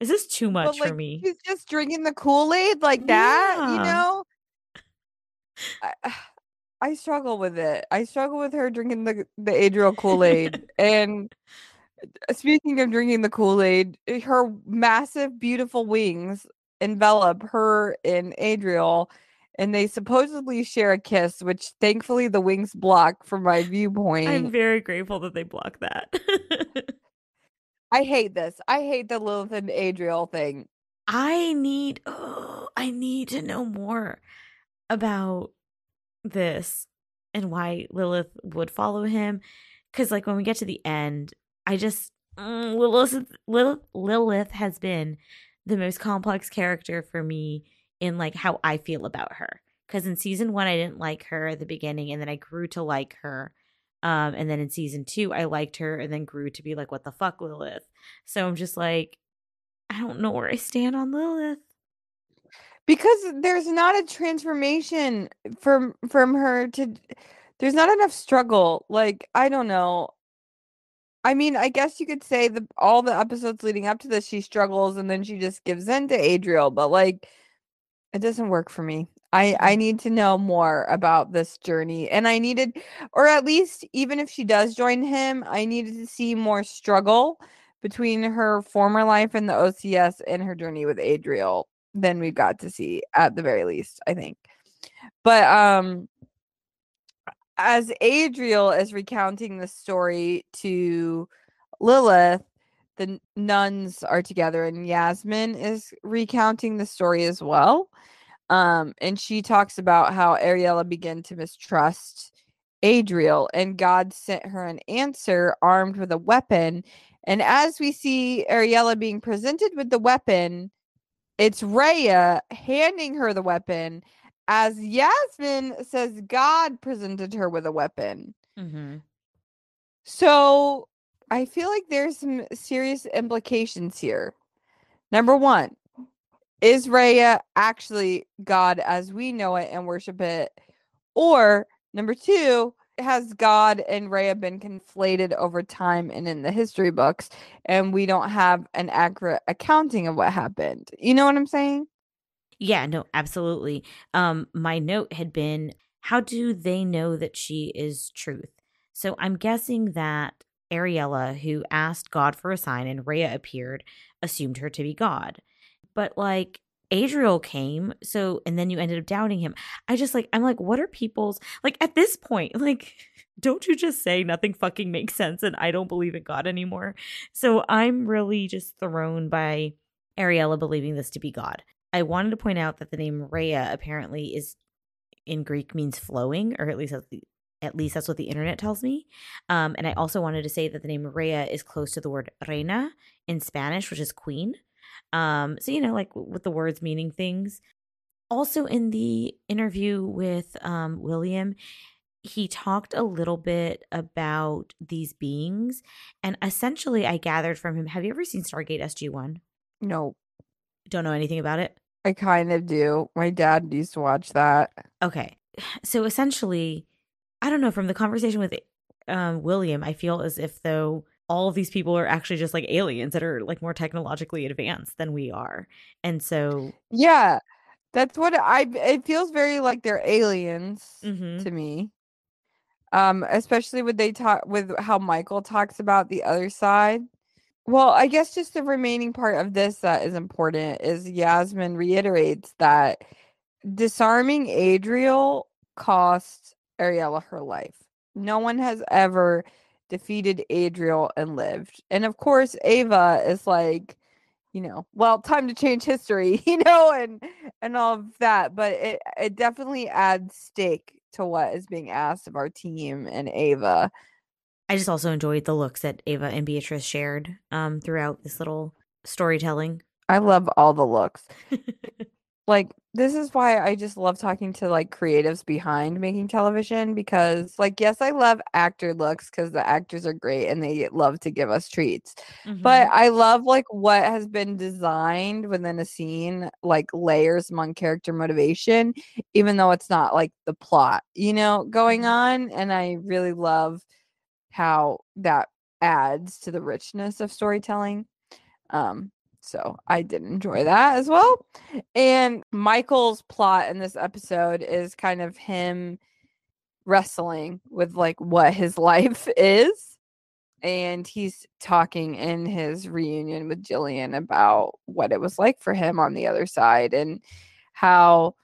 B: is this too much
A: but, like,
B: for me.
A: he's just drinking the kool-aid like that yeah. you know? I, (sighs) I struggle with it. I struggle with her drinking the the adriel kool-aid (laughs) and uh, speaking of drinking the kool-aid her massive beautiful wings envelop her in adriel and they supposedly share a kiss, which thankfully the wings block from my viewpoint.
B: I'm very grateful that they block that. (laughs)
A: I hate this. I hate the Lilith and Adriel thing.
B: I need oh, I need to know more about this and why Lilith would follow him. Cause like when we get to the end, I just mm, Lilith, Lilith Lilith has been the most complex character for me in like how I feel about her. Because in season one, I didn't like her at the beginning, and then I grew to like her. Um, and then in season two, I liked her and then grew to be like, what the fuck, Lilith? So I'm just like, I don't know where I stand on Lilith.
A: Because there's not a transformation from from her to there's not enough struggle. Like, I don't know. I mean, I guess you could say the all the episodes leading up to this, she struggles and then she just gives in to Adriel, but like it doesn't work for me. I I need to know more about this journey and I needed or at least even if she does join him, I needed to see more struggle between her former life in the OCS and her journey with Adriel than we got to see at the very least, I think. But um as Adriel is recounting the story to Lilith, the nuns are together and Yasmin is recounting the story as well. Um, and she talks about how Areala began to mistrust Adriel, and God sent her an answer armed with a weapon. And as we see Areala being presented with the weapon, it's Rhea handing her the weapon as Yasmin says God presented her with a weapon.
B: Mm-hmm.
A: So I feel like there's some serious implications here. Number one, is Rhea actually God as we know it and worship it? Or number two, has God and Rhea been conflated over time and in the history books, and we don't have an accurate accounting of what happened? You know what I'm saying?
B: Yeah, no, absolutely. Um, my note had been, how do they know that she is truth? So I'm guessing that Areala, who asked God for a sign and Rhea appeared, assumed her to be God. But like Adriel came, so and then you ended up doubting him. I just like I'm like, what are people's like at this point? (laughs) Like, don't you just say nothing fucking makes sense and I don't believe in God anymore? So I'm really just thrown by Areala believing this to be God. I wanted to point out that the name Rhea apparently is in Greek means flowing, or at least at least that's what the internet tells me. Um, and I also wanted to say that the name Rhea is close to the word reina in Spanish, which is queen. Um, so you know, like with the words meaning things. Also, in the interview with um, William, he talked a little bit about these beings, and essentially, I gathered from him. Have you ever seen Stargate SG One?
A: No.
B: Don't know anything about it.
A: I kind of do. My dad used to watch that.
B: Okay. (sighs) So essentially, I don't know, from the conversation with um, William, I feel as if though all of these people are actually just like aliens that are like more technologically advanced than we are. And so
A: Yeah. That's what I it feels very like they're aliens
B: Mhm.
A: to me. Um especially when they talk with how Michael talks about the other side. Well, I guess just the remaining part of this that is important is Yasmin reiterates that disarming Adriel cost Areala her life. No one has ever defeated Adriel and lived. And of course, Ava is like, you know, well, time to change history, (laughs) you know, and and all of that. But it it definitely adds stake to what is being asked of our team and Ava.
B: I just also enjoyed the looks that Ava and Beatrice shared um throughout this little storytelling.
A: I love all the looks. (laughs) like this is why I just love talking to like creatives behind making television because like yes I love actor looks cuz the actors are great and they love to give us treats. But
B: Mhm.
A: I love like what has been designed within a scene like layers among character motivation even though it's not like the plot, you know, going
B: Mhm.
A: on and I really love how that adds to the richness of storytelling. Um so I did enjoy that as well. And Michael's plot in this episode is kind of him wrestling with like what his (laughs) life is. And he's talking in his reunion with Jillian about what it was like for him on the other side and how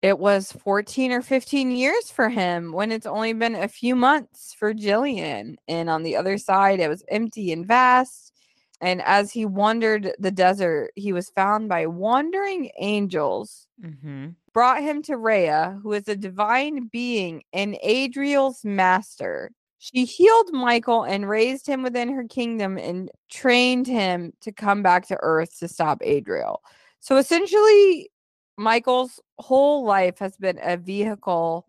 A: it was 14 or 15 years for him when it's only been a few months for Jillian. And on the other side, it was empty and vast. And as he wandered the desert, he was found by wandering angels,
B: Mhm.
A: brought him to Rhea, who is a divine being and Adriel's master. She healed Michael and raised him within her kingdom and trained him to come back to Earth to stop Adriel. So essentially, Michael's whole life has been a vehicle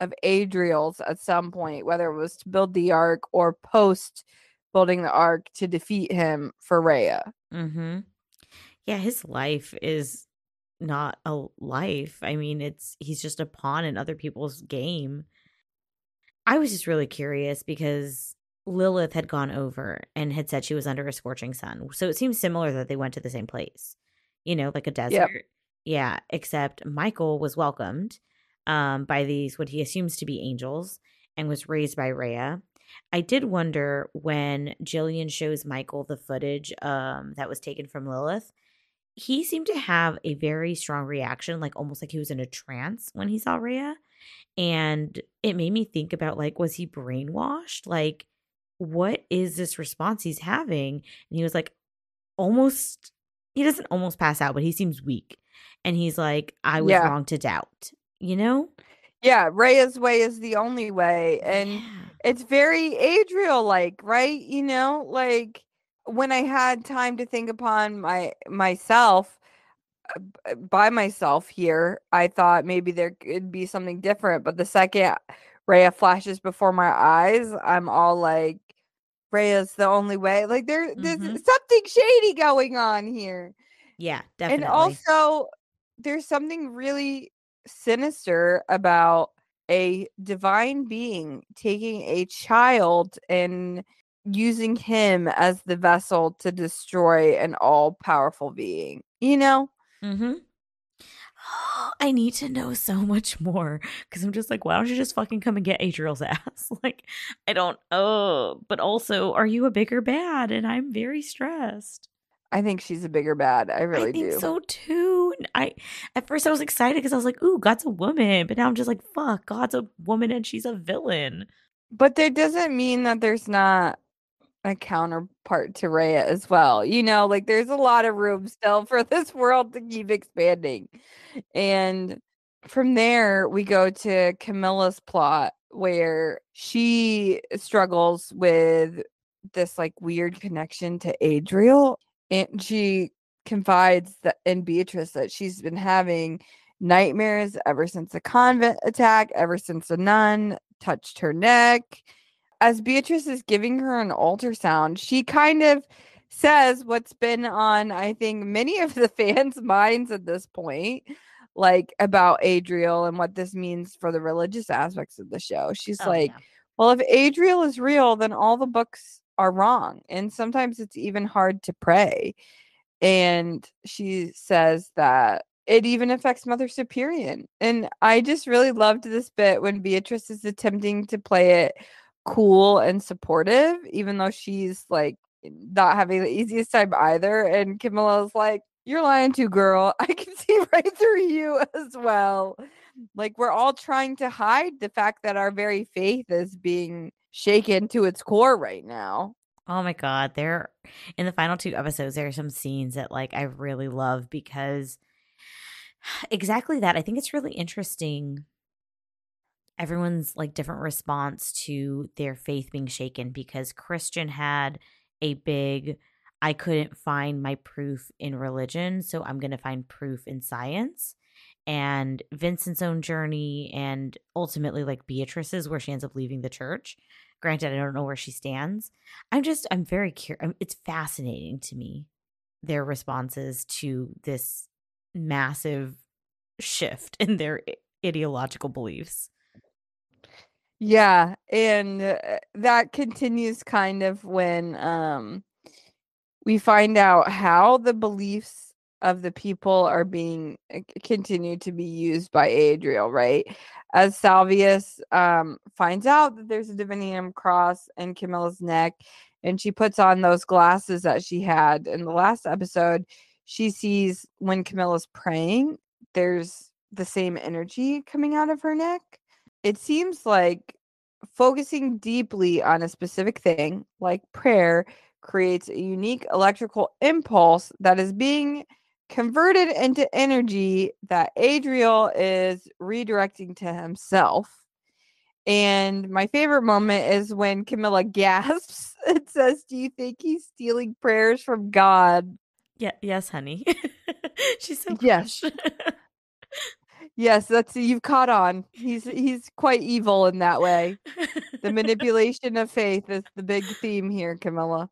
A: of Adriel's at some point, whether it was to build the ark or post building the ark to defeat him for Rhea.
B: Mhm. Yeah, his life is not a life. I mean, it's he's just a pawn in other people's game. I was just really curious because Lilith had gone over and had said she was under a scorching sun. So it seems similar that they went to the same place. You know, like a desert. Yeah, except Michael was welcomed um by these what he assumes to be angels and was raised by Rhea. I did wonder when Jillian shows Michael the footage um that was taken from Lilith. He seemed to have a very strong reaction, like almost like he was in a trance when he saw Rhea. And it made me think about like, was he brainwashed? Like, what is this response he's having? And he was like, almost, he doesn't almost pass out, but he seems weak. and he's like, I was
A: Yeah.
B: wrong to doubt, you know?
A: Yeah, Rhea's way is the only way. And
B: Yeah.
A: It's very Adriel like, right? You know, like when I had time to think upon my myself uh, by myself here, I thought maybe there could be something different. But the second Rhea flashes before my eyes, I'm all like, Rhea's the only way. Like there, there's
B: Mhm.
A: something shady going on here.
B: Yeah, definitely.
A: And also, there's something really sinister about a divine being taking a child and using him as the vessel to destroy an all powerful being. You know?
B: Mm-hmm. (gasps) I need to know so much more because I'm just like, why don't you just fucking come and get Adriel's (laughs) ass? like, I don't. Oh, but also, are you a bigger bad? And I'm very stressed.
A: I think she's a bigger bad. I really
B: I think
A: do.
B: so too. I at first I was excited because I was like, "Ooh, God's a woman," but now I'm just like, "Fuck, God's a woman and she's a villain."
A: But that doesn't mean that there's not a counterpart to Rhea as well. You know, like there's a lot of room still for this world to keep expanding. And from there, we go to Camilla's plot where she struggles with this like weird connection to Adriel. And she confides that in Beatrice that she's been having nightmares ever since the convent attack, ever since the nun touched her neck. As Beatrice is giving her an ultrasound, she kind of says what's been on, I think, many of the (laughs) fans' minds at this point, like about Adriel and what this means for the religious aspects of the show. She's
B: Oh,
A: like,
B: yeah.
A: well, if Adriel is real, then all the books are wrong. And sometimes it's even hard to pray. And she says that it even affects Mother Superior. And I just really loved this bit when Beatrice is attempting to play it cool and supportive, even though she's like not having the easiest time either. And Camilla's like, You're lying to, girl. (laughs) I can see right through you as well. Like, we're all trying to hide the fact that our very faith is being shaken to its core right now.
B: Oh my god, there in the final two episodes there are some scenes that like I really love because (sighs) exactly that. I think it's really interesting everyone's like different response to their faith being shaken because Christian had a big I couldn't find my proof in religion, so I'm going to find proof in science. And Vincent's own journey and ultimately like Beatrice's where she ends up leaving the church. Granted, I don't know where she stands. I'm just I'm very curious. It's fascinating to me their responses to this massive shift in their ideological beliefs.
A: Yeah, and uh, that continues kind of when um we find out how the beliefs of the people are being uh, continued to be used by Adriel, right? As Salvius um finds out that there's a divinium cross in Camilla's neck and she puts on those glasses that she had in the last episode, she sees when Camilla's praying, there's the same energy coming out of her neck it seems like focusing deeply on a specific thing, like prayer, creates a unique electrical impulse that is being converted into energy that Adriel is redirecting to himself. And my favorite moment is when Camilla (laughs) gasps and says, Do you think he's stealing prayers from God?
B: Yeah, yes, honey. (laughs) She's so
A: Yes. (laughs) Yes, that's you've caught on. He's he's quite evil in that way. The manipulation of faith is the big theme here, Camilla.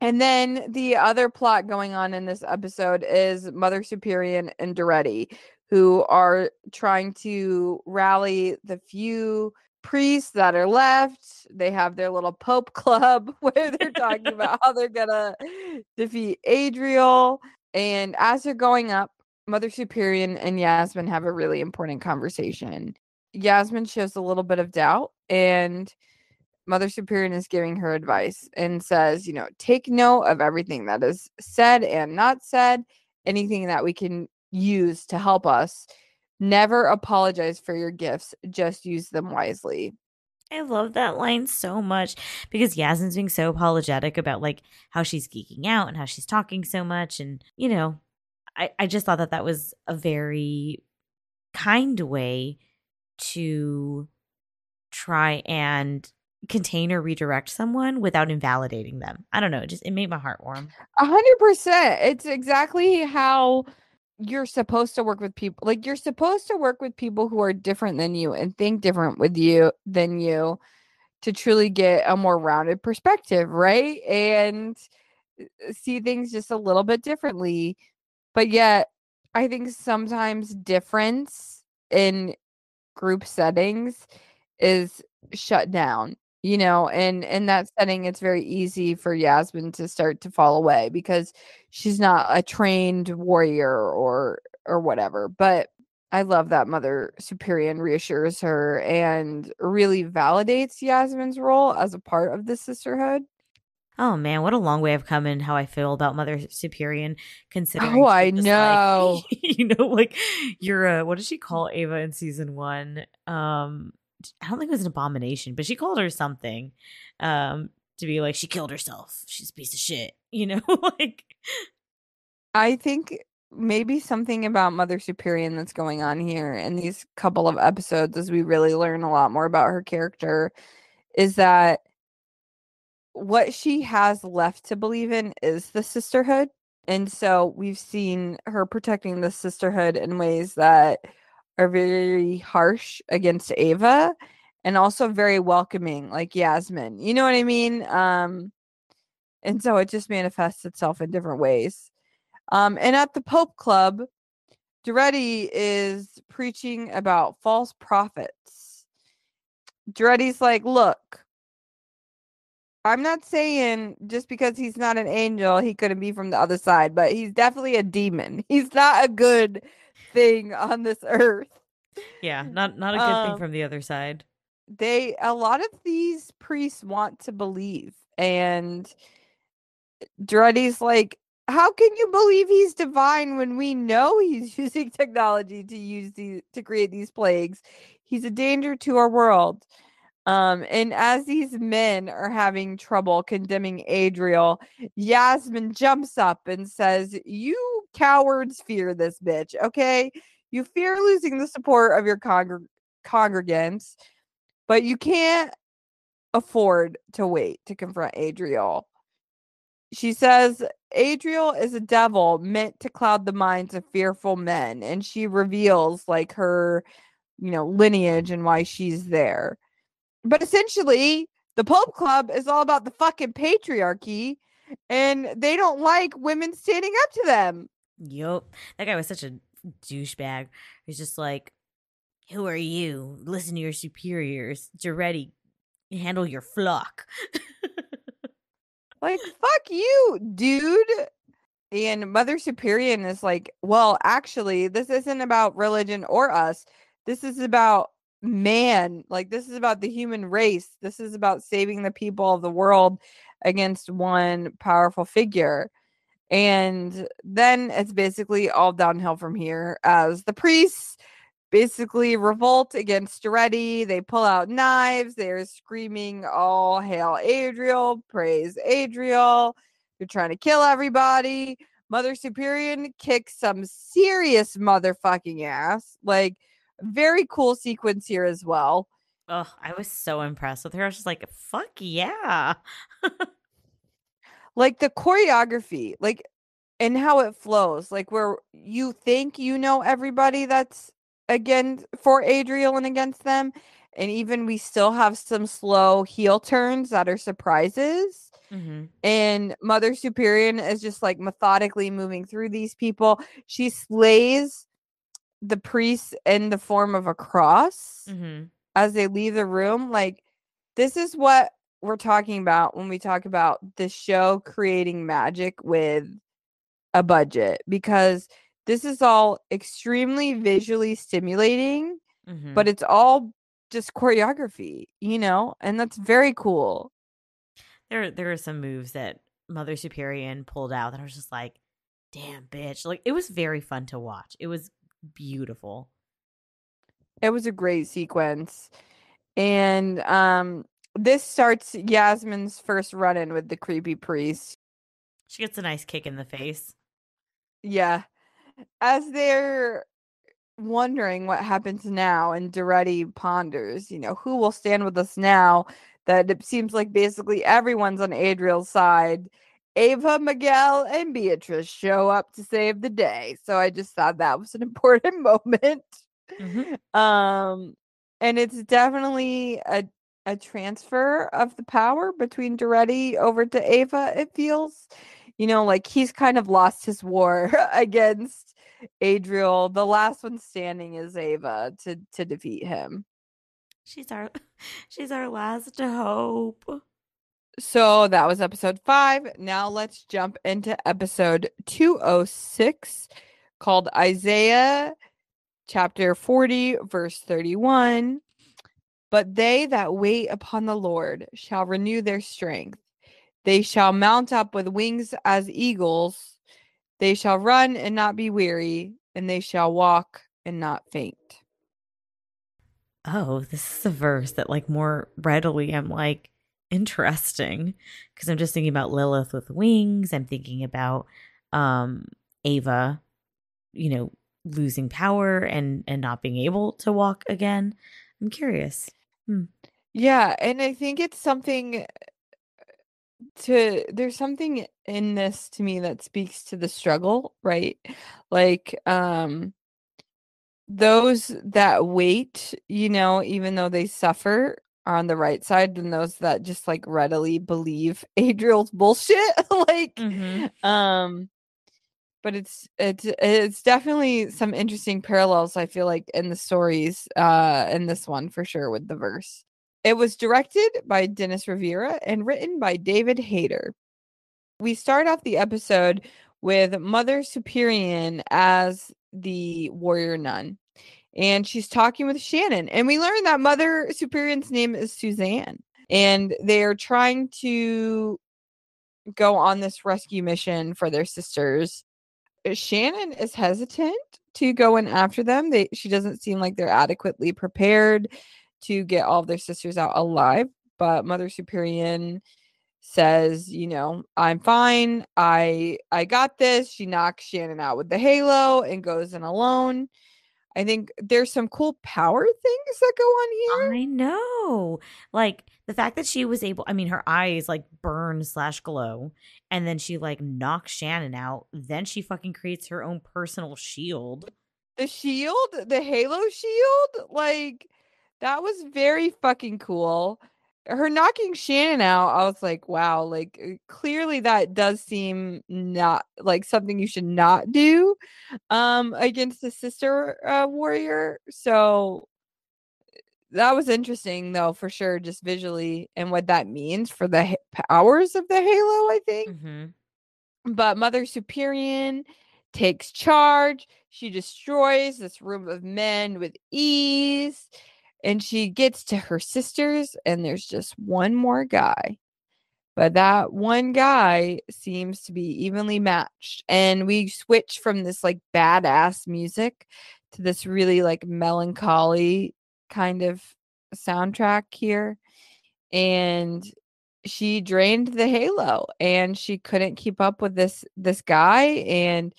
A: And then the other plot going on in this episode is Mother Superior and Duretti, who are trying to rally the few priests that are left. They have their little Pope (laughs) club (laughs) where they're talking about how they're gonna defeat Adriel. And as they're going up, Mother Superior and Yasmin have a really important conversation. Yasmin shows a little bit of doubt and Mother Superior is giving her advice and says, you know, take note of everything that is said and not said, anything that we can use to help us. Never apologize for your gifts, just use them wisely.
B: I love that line so much because Yasmin's being so apologetic about like how she's geeking out and how she's talking so much and you know I, I just thought that that was a very kind way to try and contain or redirect someone without invalidating them. I don't know. It just it made my heart warm.
A: A hundred percent. It's exactly how you're supposed to work with people. Like you're supposed to work with people who are different than you and think different with you than you to truly get a more rounded perspective, right? And see things just a little bit differently. But yet, I think sometimes difference in group settings is shut down you know and in that setting it's very easy for yasmin to start to fall away because she's not a trained warrior or or whatever but i love that mother superior reassures her and really validates yasmin's role as a part of the sisterhood
B: Oh man, what a long way I've come in how I feel about Mother Superior considering
A: Oh, I (laughs) know.
B: Like, you know, like you're a what does she call Ava in season one? Um I don't think it was an abomination, but she called her something. Um to be like she killed herself. She's a piece of shit. (laughs) You know, (laughs) like
A: I think maybe something about Mother Superior that's going on here in these couple of episodes as we really learn a lot more about her character is that what she has left to believe in is the sisterhood. And so we've seen her protecting the sisterhood in ways that are very harsh against Ava and also very welcoming, like Yasmin. You know what I mean? Um, and so it just manifests itself in different ways. Um, and at the Pope Club, Duretti is preaching about false prophets. Duretti's like, look, I'm not saying just because he's not an angel, he couldn't be from the other side, but he's definitely a demon. (laughs) He's not a good thing on this earth.
B: Yeah, not not a good um, thing from the other side.
A: They a lot of these priests want to believe, and Duretti's like, how can you believe he's divine when we know he's (laughs) using technology to use these to create these plagues? He's a danger to our world. Um, and as these men are having trouble condemning Adriel, Yasmin jumps up and says, You cowards fear this bitch, okay? You fear losing the support of your congr- congregants, but you can't afford to wait to confront Adriel. She says Adriel is a devil meant to cloud the minds of fearful men, and she reveals like her, you know, lineage and why she's there. But essentially, the Pope Club is all about the fucking patriarchy, and they don't like women standing up to them.
B: Yup. That guy was such a douchebag. He's just like, Who are you? Listen to your superiors. Duretti, handle your flock. (laughs)
A: like, fuck you, dude. And Mother Superior is like, Well, actually, this isn't about religion or us. This is about man like this is about the human race this is about saving the people of the world against one powerful figure and then it's basically all downhill from here as the priests basically revolt against Duretti. They pull out knives. They're screaming, All hail Adriel, praise Adriel. They're trying to kill everybody. Mother Superior kicks some serious motherfucking ass. Like, very cool sequence here as well.
B: Oh, I was so impressed with her. I was just like, fuck yeah. (laughs)
A: like the choreography, like and how it flows, like where you think you know everybody that's again for Adriel and against them. And even we still have some slow heel turns that are surprises. Mm-hmm. And Mother Superior is just like methodically moving through these people. She slays the priests in the form of a cross mm-hmm. as they leave the room. Like, this is what we're talking about when we talk about the show creating magic with a budget because this is all extremely visually stimulating, mm-hmm. but it's all just choreography, you know, and that's very cool.
B: There, there are some moves that Mother Superior pulled out that I was just like, damn, bitch. Like, it was very fun to watch. It was beautiful.
A: It was a great sequence. And um this starts Yasmin's first run in with the creepy priest.
B: She gets a nice kick in the face.
A: Yeah. as they're wondering what happens now, and Duretti ponders, you know, who will stand with us now that it seems like basically everyone's on Adriel's side. Ava, Miguel, and Beatrice show up to save the day. So I just thought that was an (laughs) important moment.
B: Mm-hmm.
A: Um, and it's definitely a a transfer of the power between Duretti over to Ava, it feels. You know, like he's kind of lost his war (laughs) against Adriel. The last one standing is Ava to to defeat him.
B: She's our (laughs) she's our last hope.
A: So that was episode 5. Now let's jump into episode 206 called Isaiah chapter 40 verse 31. But they that wait upon the Lord shall renew their strength. They shall mount up with wings as eagles. They shall run and not be weary, and they shall walk and not faint.
B: Oh, this is a verse that, like, more readily I'm like, interesting. Because I'm just thinking about Lilith with wings. I'm thinking about um Ava, you know, losing power and and not being able to walk again. I'm curious. Hmm.
A: Yeah, and I think it's something to there's something in this to me that speaks to the struggle, right? Like um those that wait, you know, even though they suffer are on the right side than those that just like readily believe (laughs) Adriel's bullshit. (laughs) like
B: Mhm.
A: um but it's it's it's definitely some interesting parallels I feel like in the stories uh in this one for sure with the verse. It was directed by Dennis Rivera and written by David Hayter. We start off the episode with Mother Superior as the warrior nun. And she's talking with Shannon. And we learn that Mother Superior's name is Suzanne. And they're trying to go on this rescue mission for their sisters. Uh, Shannon is hesitant to go in after them. They she doesn't seem like they're adequately prepared to get all of their sisters out alive. But Mother Superior says, you know, I'm fine. I I got this. She knocks Shannon out with the halo and goes in alone. I think there's some cool power things that go on here.
B: I know. Like the fact that she was able I mean her eyes like burn slash glow and then she like knocks Shannon out. Then she fucking creates her own personal shield.
A: The shield, the halo shield, like that was very fucking cool. Her knocking Shannon out, I was like, wow, like uh, clearly that does seem not like something you should not do um against a sister uh, warrior. So that was interesting though for sure just visually and what that means for the ha- powers of the halo, I think.
B: Mm-hmm.
A: But Mother Superior takes charge. She destroys this room of men with ease and she gets to her sisters and there's just one more guy. But that one guy seems to be evenly matched and we switch from this like badass music to this really like melancholy kind of soundtrack here and she drained the halo and she couldn't keep up with this this guy and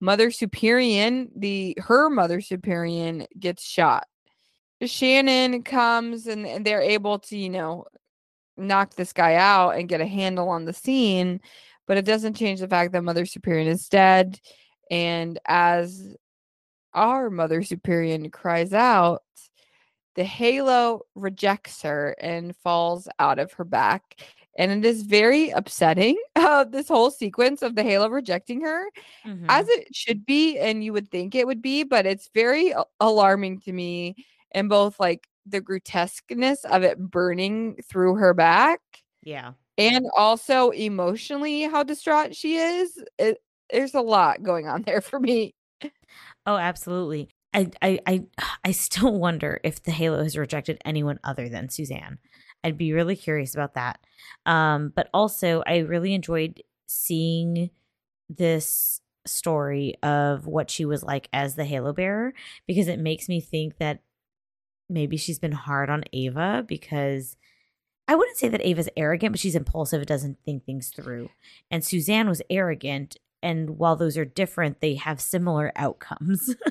A: mother superior the her mother superior gets shot Shannon comes and, they're able to, you know, knock this guy out and get a handle on the scene, but it doesn't change the fact that Mother Superior is dead. And as our Mother Superior cries out, the halo rejects her and falls out of her back. And it is very upsetting, (laughs) uh, this whole sequence of the halo rejecting her,
B: Mm-hmm.
A: as it should be. And you would think it would be, but it's very alarming to me and both like the grotesqueness of it burning through her back
B: yeah.
A: and also emotionally how distraught she is. It, there's a lot going on there for me.
B: Oh, absolutely. I, I, I, I still wonder if the Halo has rejected anyone other than Suzanne. I'd be really curious about that. Um, but also, I really enjoyed seeing this story of what she was like as the Halo bearer because it makes me think that maybe she's been hard on Ava because I wouldn't say that Ava's arrogant, but she's impulsive and doesn't think things through. And Suzanne was arrogant and while those are different, they have similar outcomes. (laughs)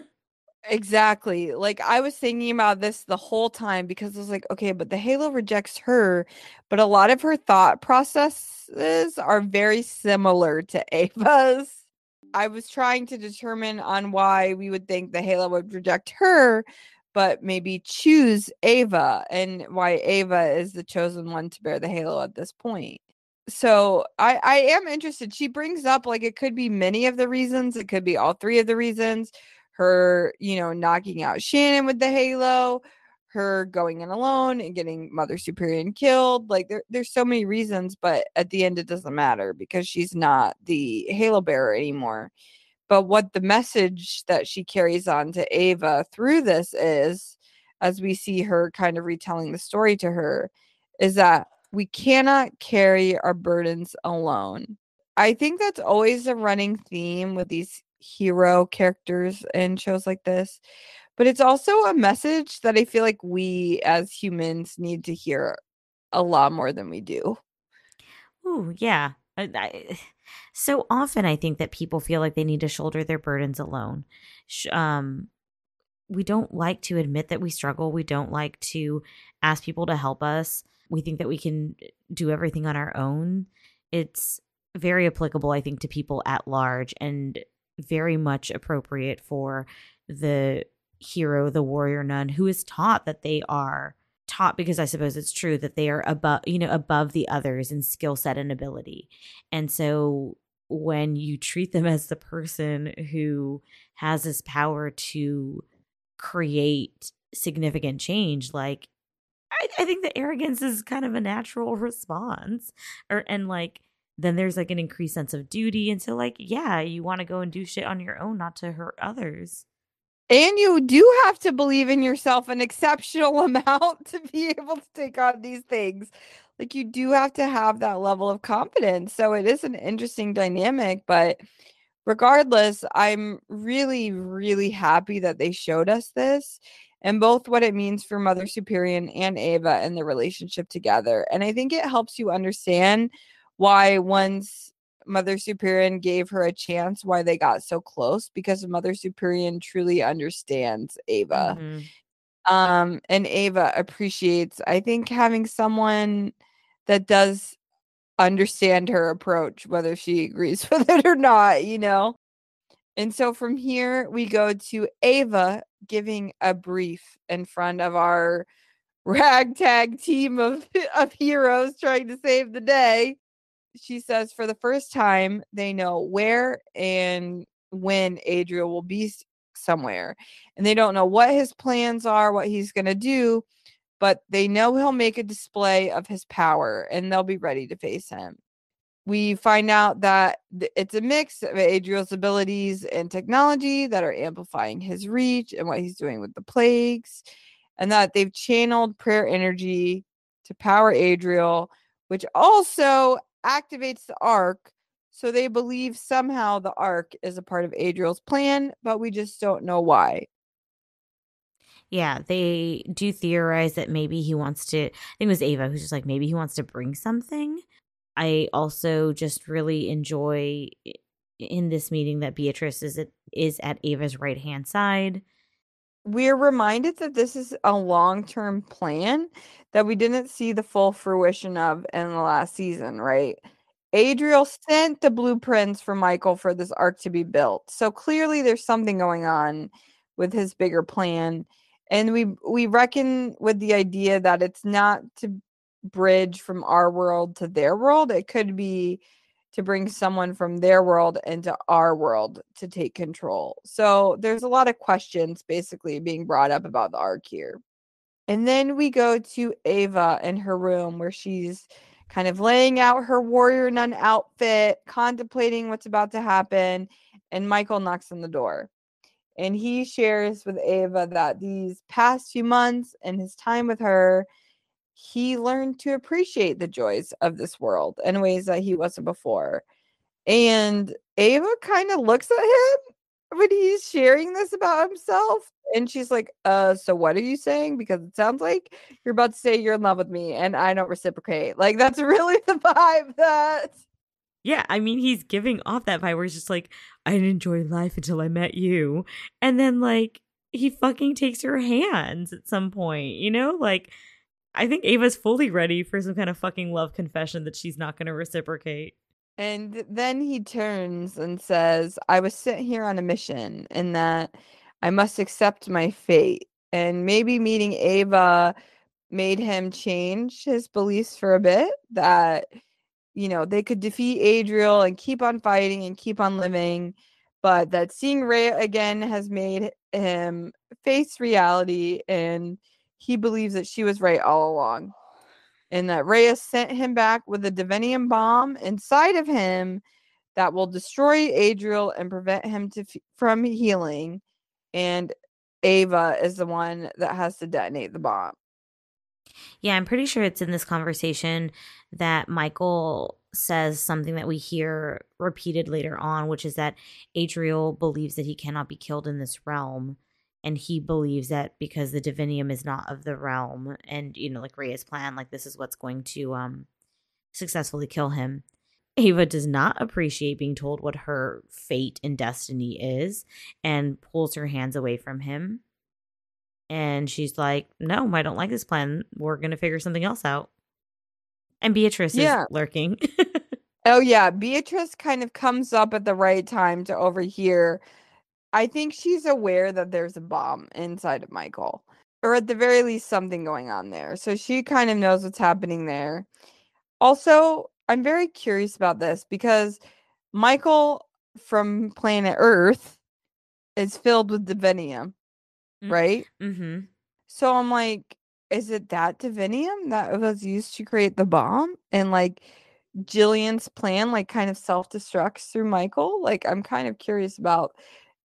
A: Exactly. Like I was thinking about this the whole time because I was like, okay, but the halo rejects her, but a lot of her thought processes are very similar to (laughs) Ava's. I was trying to determine on why we would think the halo would reject her, but maybe choose Ava and why Ava is the chosen one to bear the halo at this point. So I I am interested. She brings up like it could be many of the reasons, it could be all three of the reasons her, you know, knocking out Shannon with the halo, her going in alone and getting Mother Superior killed. Like there, there's so many reasons, but at the end it doesn't matter because she's not the halo bearer anymore. But what the message that she carries on to Ava through this is, as we see her kind of retelling the story to her, is that we cannot carry our burdens alone. I think that's always a running theme with these hero characters in shows like this. But it's also a message that I feel like we as humans need to hear a lot more than we do.
B: Ooh, yeah. I, I, so often I think that people feel like they need to shoulder their burdens alone. Um, we don't like to admit that we struggle. We don't like to ask people to help us. We think that we can do everything on our own. It's very applicable, I think, to people at large. And very much appropriate for the hero, the warrior nun, who is taught that they are taught because I suppose it's true that they are above, you know, above the others in skill set and ability. And so when you treat them (laughs) as the person who has this power to create significant change, like I, I think that arrogance is kind of a natural (laughs) response. Or and like then there's like an increased sense of duty. And so, like, yeah, you want to go and do shit on your own, not to hurt others.
A: And you do have to believe in yourself an exceptional (laughs) amount to be able to take on these things. Like, you do have to have that level of confidence. So, it is an interesting dynamic. But regardless, I'm really, really happy that they showed us this and both what it means for Mother Superior and Ava and the relationship together. And I think it helps you understand why once Mother Superior gave her a chance, why they got so close because Mother Superior truly understands Ava. Mm-hmm. Um, and Ava appreciates, I think, having someone that does understand her approach, whether she agrees (laughs) with it or not, you know. And so from here we go to Ava giving a brief in front of our (laughs) ragtag team of, of heroes trying to save the day she says for the first time they know where and when Adriel will be somewhere. And they don't know what his plans are, what he's going to do, but they know he'll make a display of his power and they'll be ready to face him. We find out that it's a mix of Adriel's abilities and technology that are amplifying his reach and what he's doing with the plagues, and that they've channeled prayer energy to power Adriel, which also activates the arc. So they believe somehow the arc is a part of Adriel's plan, but we just don't know why.
B: Yeah, they do theorize that maybe he wants to. I think it was Ava who's just like, maybe he wants to bring something. I also just really enjoy in this meeting that Beatrice is at, is at Ava's right hand side.
A: We're reminded that this is a long term plan that we didn't see the full fruition of in the last season, right? Adriel sent the blueprints for Michael for this arc to be built. So clearly there's something going on with his bigger plan. And we we reckon with the idea that it's not to bridge from our world to their world. It could be to bring someone from their world into our world to take control. So there's a lot of questions basically being brought up about the arc here. And then we go to Ava in her room where she's kind of laying out her warrior nun outfit, contemplating what's about to happen. And Michael knocks on the door. And he shares with Ava that these past few months and his time with her, he learned to appreciate the joys of this world in ways that he wasn't before. And Ava kind of looks at him when he's sharing this about himself and she's like uh so what are you saying because it sounds like you're about to say you're in love with me and i don't reciprocate like that's (laughs) really the vibe that
B: Yeah, I mean, he's giving off that vibe where he's just like, I didn't enjoy life until I met you. And then, like, he fucking takes her hands at some point, you know? Like, I think Ava's fully ready for some kind of fucking love confession that she's not going to reciprocate.
A: And then he turns and says, I was sent here on a mission and that I must accept my fate. And maybe meeting Ava made him change his beliefs for a bit that you know they could defeat Adriel and keep on fighting and keep on living but that seeing Ray again has made him face reality and he believes that she was right all along and that Rhea sent him back with a divinium bomb inside of him that will destroy Adriel and prevent him to from healing and Ava is the one that has to detonate the bomb
B: yeah, I'm pretty sure it's in this conversation that Michael says something that we hear repeated later on, which is that Adriel believes that he cannot be killed in this realm. And he believes that because the divinium is not of the realm, and you know, like Rhea's plan, like this is what's going to um successfully kill him. Ava does not appreciate being told what her fate and destiny is and pulls her hands away from him and she's like, No, I don't like this plan. We're going to figure something else out. And Beatrice yeah. is lurking. (laughs)
A: oh, yeah. Beatrice kind of comes up at the right time to overhear. I think she's aware that there's a bomb inside of Michael, or at the very least, something going on there. So she kind of knows what's happening there. Also, I'm very curious about this because Michael from planet Earth is filled with divinium. Mm, right?
B: Mm-hmm.
A: So I'm like, is it that divinium that was used to create the bomb? And like Jillian's plan, like kind of self destructs through Michael? Like, I'm kind of curious about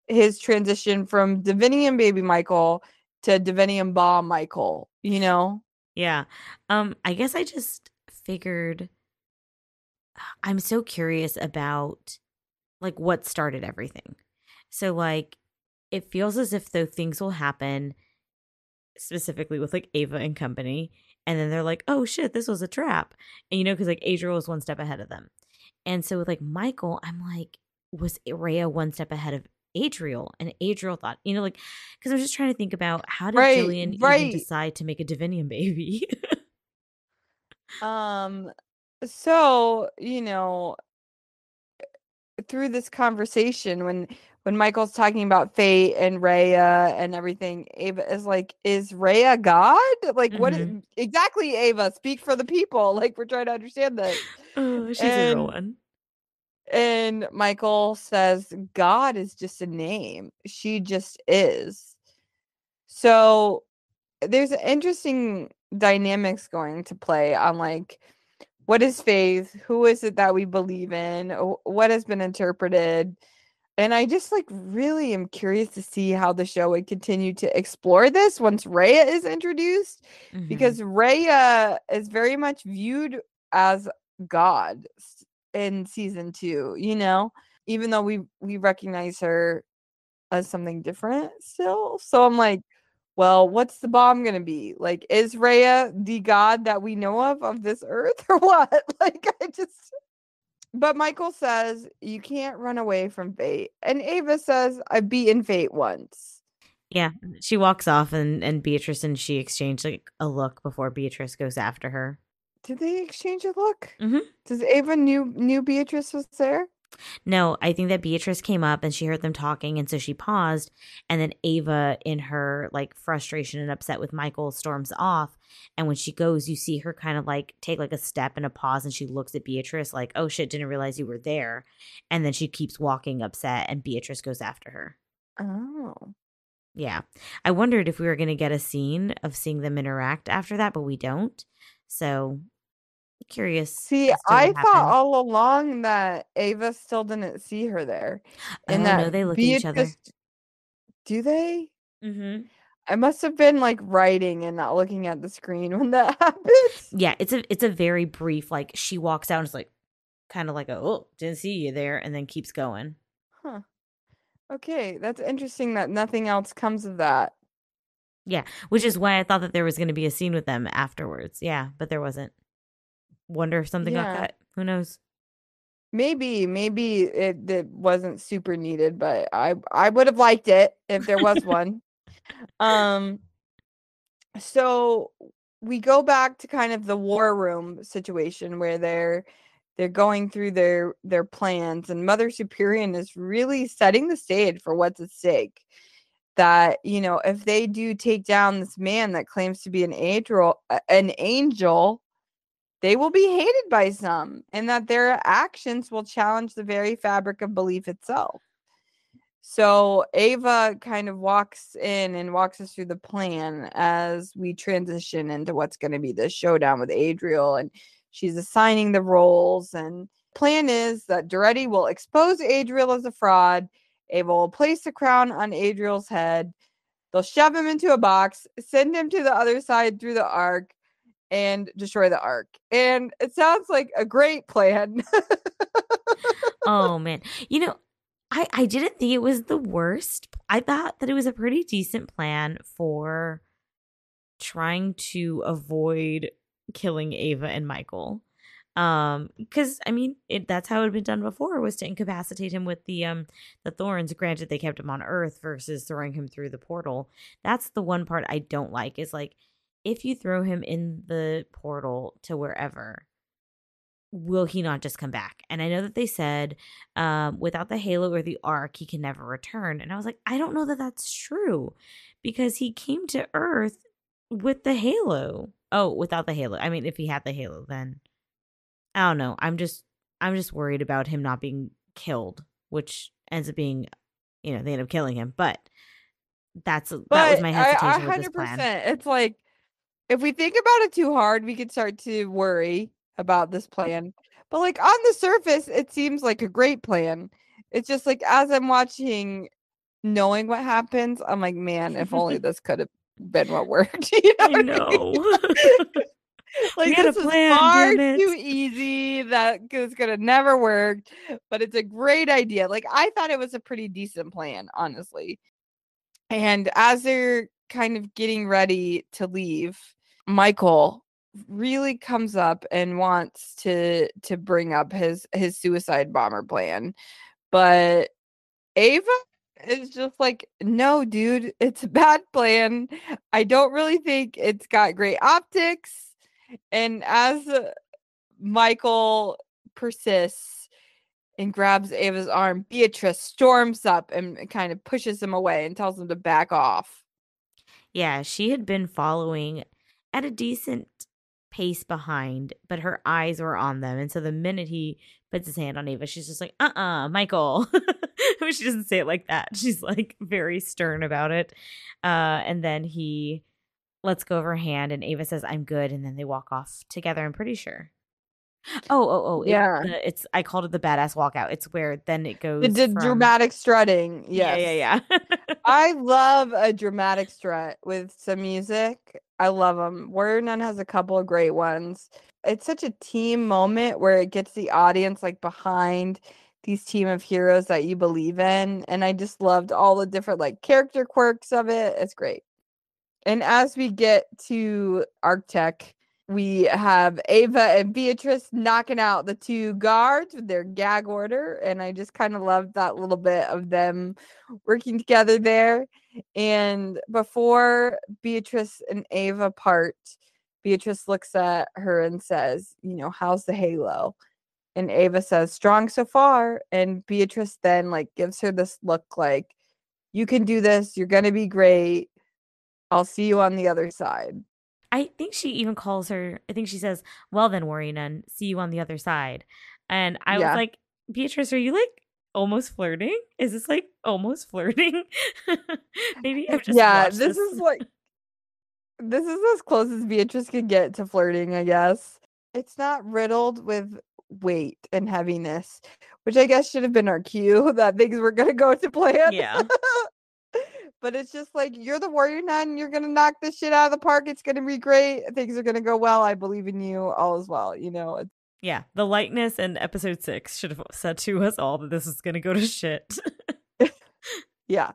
A: his transition from divinium baby Michael to divinium bomb Michael, you know?
B: Yeah. Um, I guess I just figured I'm so curious about like what started everything. So like it feels as if though things will happen specifically with like Ava and company and then they're like oh shit this was a trap and you know because like Adriel was one step ahead of them and so with like Michael I'm like was Rhea one step ahead of Adriel and Adriel thought you know like because I'm just trying to think about how did right, Jillian right. even decide to make a Divinium baby
A: um so you know through this conversation when when Michael's talking about fate and Rhea and everything, Ava is like, "Is Rhea God? Like, mm-hmm. what is, exactly, Ava? Speak for the people. (laughs) Like, we're trying to understand this."
B: Oh, she's and, a real one.
A: And Michael says, "God is just a name. She just is." So there's an interesting dynamics going to play on like what is faith who is it that we believe in what has been interpreted and I just like really am curious to see how the show would continue to explore this once Raya is introduced, mm-hmm. because Raya is very much viewed as God in season two, you know, even though we we recognize her as something different still. So I'm like, well, what's the bomb gonna be? Like, is Rhea the god that we know of of this earth (laughs) or what? (laughs) Like, I just but Michael says you can't run away from fate. And Ava says, I've beaten fate once.
B: Yeah. She walks off and, and Beatrice and she exchange like a look before Beatrice goes after her.
A: Did they exchange a look?
B: Mm-hmm.
A: Does Ava knew knew Beatrice was there?
B: No, I think that Beatrice came up and she heard them talking, and so she paused. And then Ava, in her like frustration and upset with Michael, storms off. And when she goes, you see her kind of like take like a step and a pause, and she looks at Beatrice like, "Oh shit, didn't realize you were there." And then she keeps walking upset, and Beatrice goes after her.
A: Oh,
B: yeah. I wondered if we were going to get a scene of seeing them interact after that, but we don't. So curious.
A: See, I thought all along that Ava still didn't see her there.
B: And oh, that no, they look Beatrice, at each other.
A: Do they?
B: Mm-hmm.
A: I must have been like writing and not looking at the screen (laughs) when that happens.
B: Yeah, it's a it's a very brief like she walks out and it's like kind of like a oh didn't see you there and then keeps going.
A: Huh. Okay, that's interesting that nothing else comes of that.
B: Yeah, which is why I thought that there was going to be a scene with them afterwards. Yeah, but there wasn't. Wonder if something yeah. got cut. Who knows?
A: Maybe, maybe it, it wasn't super needed, but I I would have liked it if there was (laughs) one. Um so we go back to kind of the war room situation where they're they're going through their their plans and Mother Superior is really setting the stage for what's at stake. That, you know, if they do take down this man that claims to be an angel, an angel, they will be hated by some and that their actions will challenge the very fabric of belief itself. So Ava kind of walks in and walks us through the plan as we transition into what's going to be the showdown with Adriel and she's assigning the roles and plan is that Duretti will expose Adriel as a fraud. Ava will place the crown on Adriel's head. They'll shove him into a box, send him to the other side through the ark, and destroy the ark. And it sounds like a great plan. (laughs)
B: oh man. You know, I I didn't think it was the worst. I thought that it was a pretty decent plan for trying to avoid killing Ava and Michael. Um, because I mean, it, that's how it had been done before was to incapacitate him with the um the thorns. Granted, they kept him on Earth versus throwing him through the portal. That's the one part I don't like. Is like if you throw him in the portal to wherever, will he not just come back? And I know that they said um, without the halo or the ark, he can never return. And I was like, I don't know that that's true because he came to Earth with the halo. Oh, without the halo. I mean, if he had the halo, then I don't know. I'm just I'm just worried about him not being killed, which ends up being, you know, they end up killing him. But that's but that was my hesitation I, I, with this plan.
A: It's like if we think about it too hard, we could start to worry about this plan. But like on the surface, it seems like a great plan. It's just like as I'm watching, knowing what happens, I'm like, man, if only (laughs) this could have been what worked. (laughs) You know
B: I know. (laughs)
A: like this is far too easy. That is gonna never work. But it's a great idea. Like I thought it was a pretty decent plan, honestly. And as they're kind of getting ready to leave, Michael really comes up and wants to to bring up his his suicide bomber plan but ava is just like no dude it's a bad plan. I don't really think it's got great optics. And as uh, michael persists and grabs ava's arm beatrice storms up and kind of pushes him away and tells him to back off.
B: Yeah she had been following at a decent pace behind, but her eyes were on them. And so the minute he puts his hand on Ava, she's just like, uh uh-uh, uh Michael. (laughs) she doesn't say it like that. She's like very stern about it. Uh, and then he lets go of her hand, and Ava says, I'm good. And then they walk off together, I'm pretty sure. Oh, oh, oh.
A: Yeah.
B: It, it's, I called it the badass walkout. It's where then it goes.
A: The, the from... dramatic strutting. Yes.
B: Yeah, yeah, (laughs)
A: yeah. I love a dramatic strut with some music. I love them. Warrior Nun has a couple of great ones. It's such a team moment where it gets the audience like behind these team of heroes that you believe in. And I just loved all the different like character quirks of it. It's great. And as we get to ArqTech, we have Ava and Beatrice knocking out the two guards with their gag order. And I just kind of loved that little bit of them working together there. And before Beatrice and Ava part, Beatrice looks at her and says, You know, how's the halo? And Ava says, Strong so far. And Beatrice then like gives her this look like, You can do this. You're going to be great. I'll see you on the other side.
B: I think she even calls her, I think she says, Well then, Warrior Nun, see you on the other side. And I yeah. was like, Beatrice, are you like almost flirting? Is this like almost flirting? (laughs) Maybe I've just
A: Yeah, this, this is like this is as close as Beatrice can get to flirting, I guess. It's not riddled with weight and heaviness, which I guess should have been our cue (laughs) that things were gonna go to plan.
B: Yeah. (laughs)
A: but it's just like you're the warrior nun you're gonna knock this shit out of the park it's gonna be great things are gonna go well i believe in you all as well you know it's
B: yeah the lightness in episode six should have said to us all that this is gonna go to shit. (laughs)
A: Yeah.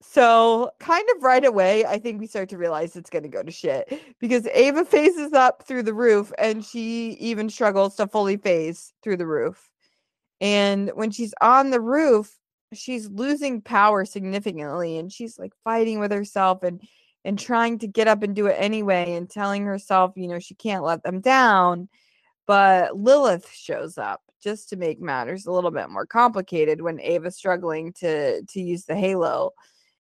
A: So kind of right away i think we start to realize it's gonna go to shit because ava phases up through the roof and she even struggles to fully phase through the roof. And when she's on the roof, she's losing power significantly and she's like fighting with herself and and trying to get up and do it anyway and telling herself, you know, she can't let them down. But Lilith shows up just to make matters a little bit more complicated when Ava's struggling to to use the halo.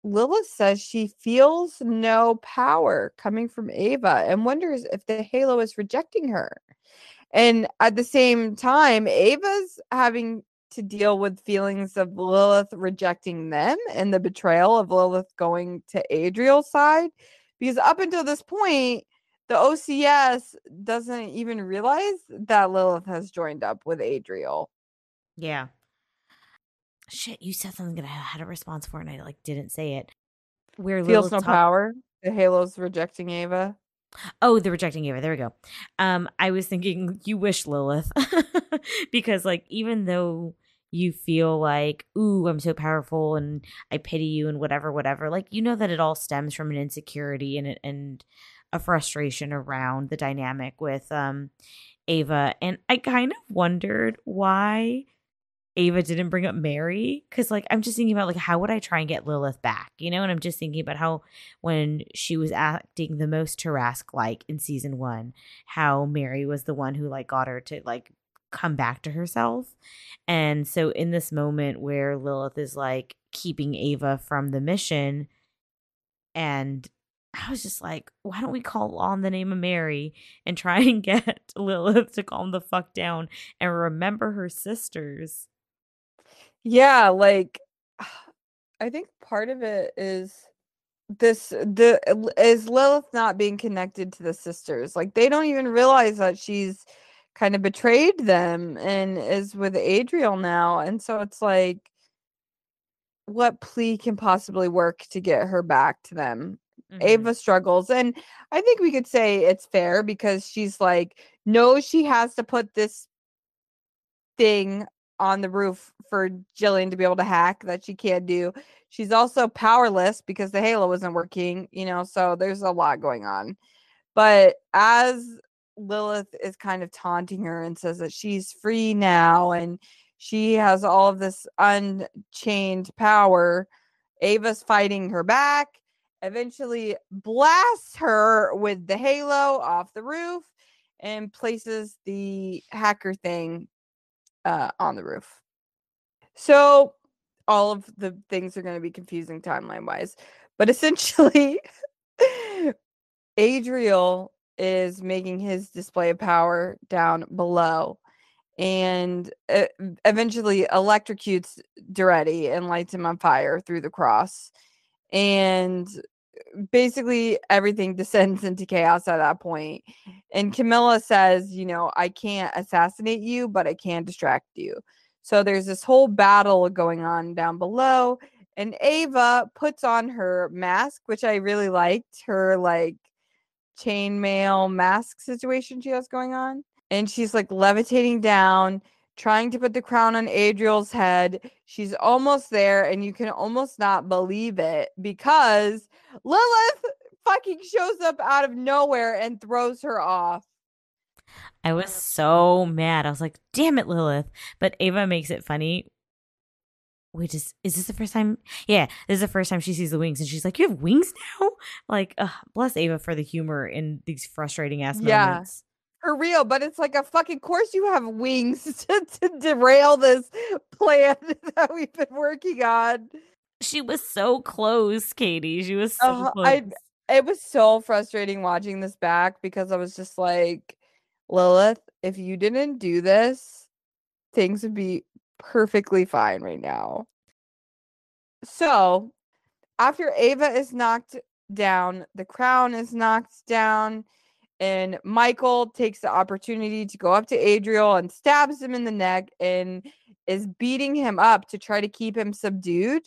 A: Lilith says she feels no power coming from Ava and wonders if the halo is rejecting her. And at the same time, Ava's having to deal with feelings of Lilith rejecting them and the betrayal of Lilith going to Adriel's side. Because up until this point, the OCS doesn't even realize that Lilith has joined up with Adriel.
B: Yeah. Shit, you said something that I had a response for and I like didn't say it.
A: Where feels no talk- power. The Halo's rejecting Ava.
B: Oh, the rejecting Ava. There we go. Um, I was thinking you wish Lilith (laughs) because like even though you feel like, ooh, I'm so powerful and I pity you and whatever, whatever, like you know that it all stems from an insecurity and and a frustration around the dynamic with um Ava. And I kind of wondered why Ava didn't bring up Mary because, like, I'm just thinking about like how would I try and get Lilith back, you know? And I'm just thinking about how when she was acting the most Tarask like in season one, how Mary was the one who like got her to like come back to herself. And so in this moment where Lilith is like keeping Ava from the mission, and I was just like, why don't we call on the name of Mary and try (laughs) and get Lilith to calm the fuck down and remember her sisters?
A: Yeah, like (sighs) I think part of it is this the is Lilith not being connected to the sisters. Like they don't even realize that she's kind of betrayed them and is with Adriel now. And so it's like what plea can possibly work to get her back to them? Mm-hmm. Ava struggles. And I think we could say it's fair because she's like, knows she has to put this thing on the roof for Jillian to be able to hack that she can't do. She's also powerless because the halo isn't working, you know, so there's a lot going on. But as Lilith is kind of taunting her and says that she's free now and she has all of this unchained power, Ava's fighting her back, eventually blasts her with the halo off the roof and places the hacker thing uh, on the roof. So all of the things are going to be confusing timeline wise, but essentially, (laughs) Adriel is making his display of power down below and uh, eventually electrocutes Duretti and lights him on fire through the cross. And uh, basically everything descends (laughs) into chaos at that point. And Camilla says, you know, I can't assassinate you, but I can distract you. So there's this whole battle going on down below. And Ava puts on her mask, which I really liked, her like chainmail mask situation she has going on. And she's like levitating down trying to put the crown on Adriel's head. She's almost there, and you can almost not believe it because Lilith fucking shows up out of nowhere and throws her off.
B: I was so mad. I was like, damn it, Lilith. But Ava makes it funny. Wait, is, is this the first time? Yeah, this is the first time she sees the wings, and she's like, You have wings now? Like, uh, bless Ava for the humor in these frustrating ass yeah. moments
A: for real, but it's like a fucking course you have wings (laughs) to, to derail this plan (laughs) that we've been working on.
B: She was so close, Katie. She was so uh, close. I,
A: it was so frustrating watching this back because I was just like, Lilith, if you didn't do this, things would be perfectly fine right now. So, after Ava is knocked down, the crown is knocked down, and Michael takes the opportunity to go up to Adriel and stabs him in the neck and is beating him up to try to keep him subdued.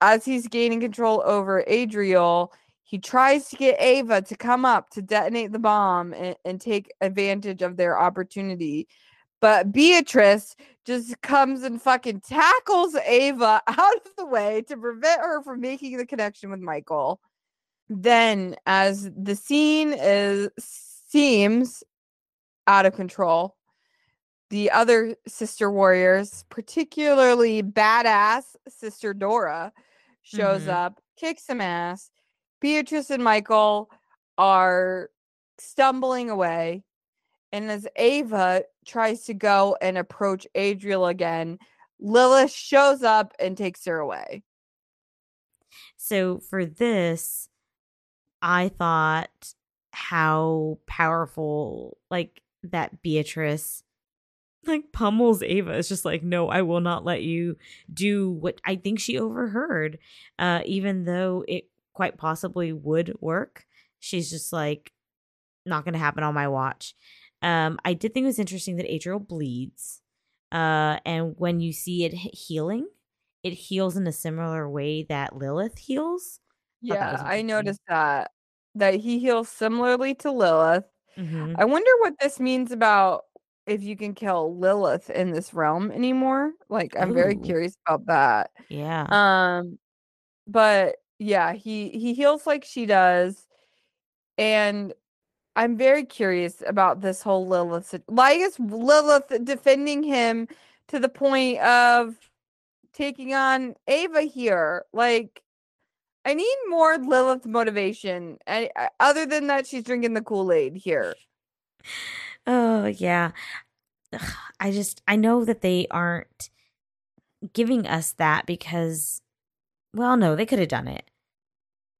A: As he's gaining control over Adriel, he tries to get Ava to come up to detonate the bomb and, and take advantage of their opportunity. But Beatrice just comes and fucking tackles Ava (laughs) out of the way to prevent her from making the connection with Michael then as the scene is seems out of control the other sister warriors, particularly badass sister Dora, shows
B: Mhm.
A: up, kicks some ass. Beatrice and Michael are stumbling away. And as Ava tries to go and approach Adriel again, Lilith shows up and takes her away.
B: So for this, I thought how powerful like that Beatrice like pummels Ava. It's just like, no, I will not let you do what I think she overheard. Uh, even though it quite possibly would work. She's just like, not gonna happen on my watch. Um, I did think it was interesting that Adriel bleeds. Uh, and when you see it healing, it heals in a similar way that Lilith heals.
A: Yeah, I noticed that. That he heals similarly to Lilith.
B: Mhm.
A: I wonder what this means about if you can kill Lilith in this realm anymore. Like I'm very curious about that.
B: Yeah.
A: Um but yeah, he he heals like she does. And I'm very curious about this whole Lilith. Why is Lilith defending him to the point of taking on Ava here? Like, I need more Lilith motivation. I, I- other than that, she's drinking the Kool Aid here.
B: Oh, yeah. Ugh, I just I know that they aren't giving us that because well, no, they could have done it.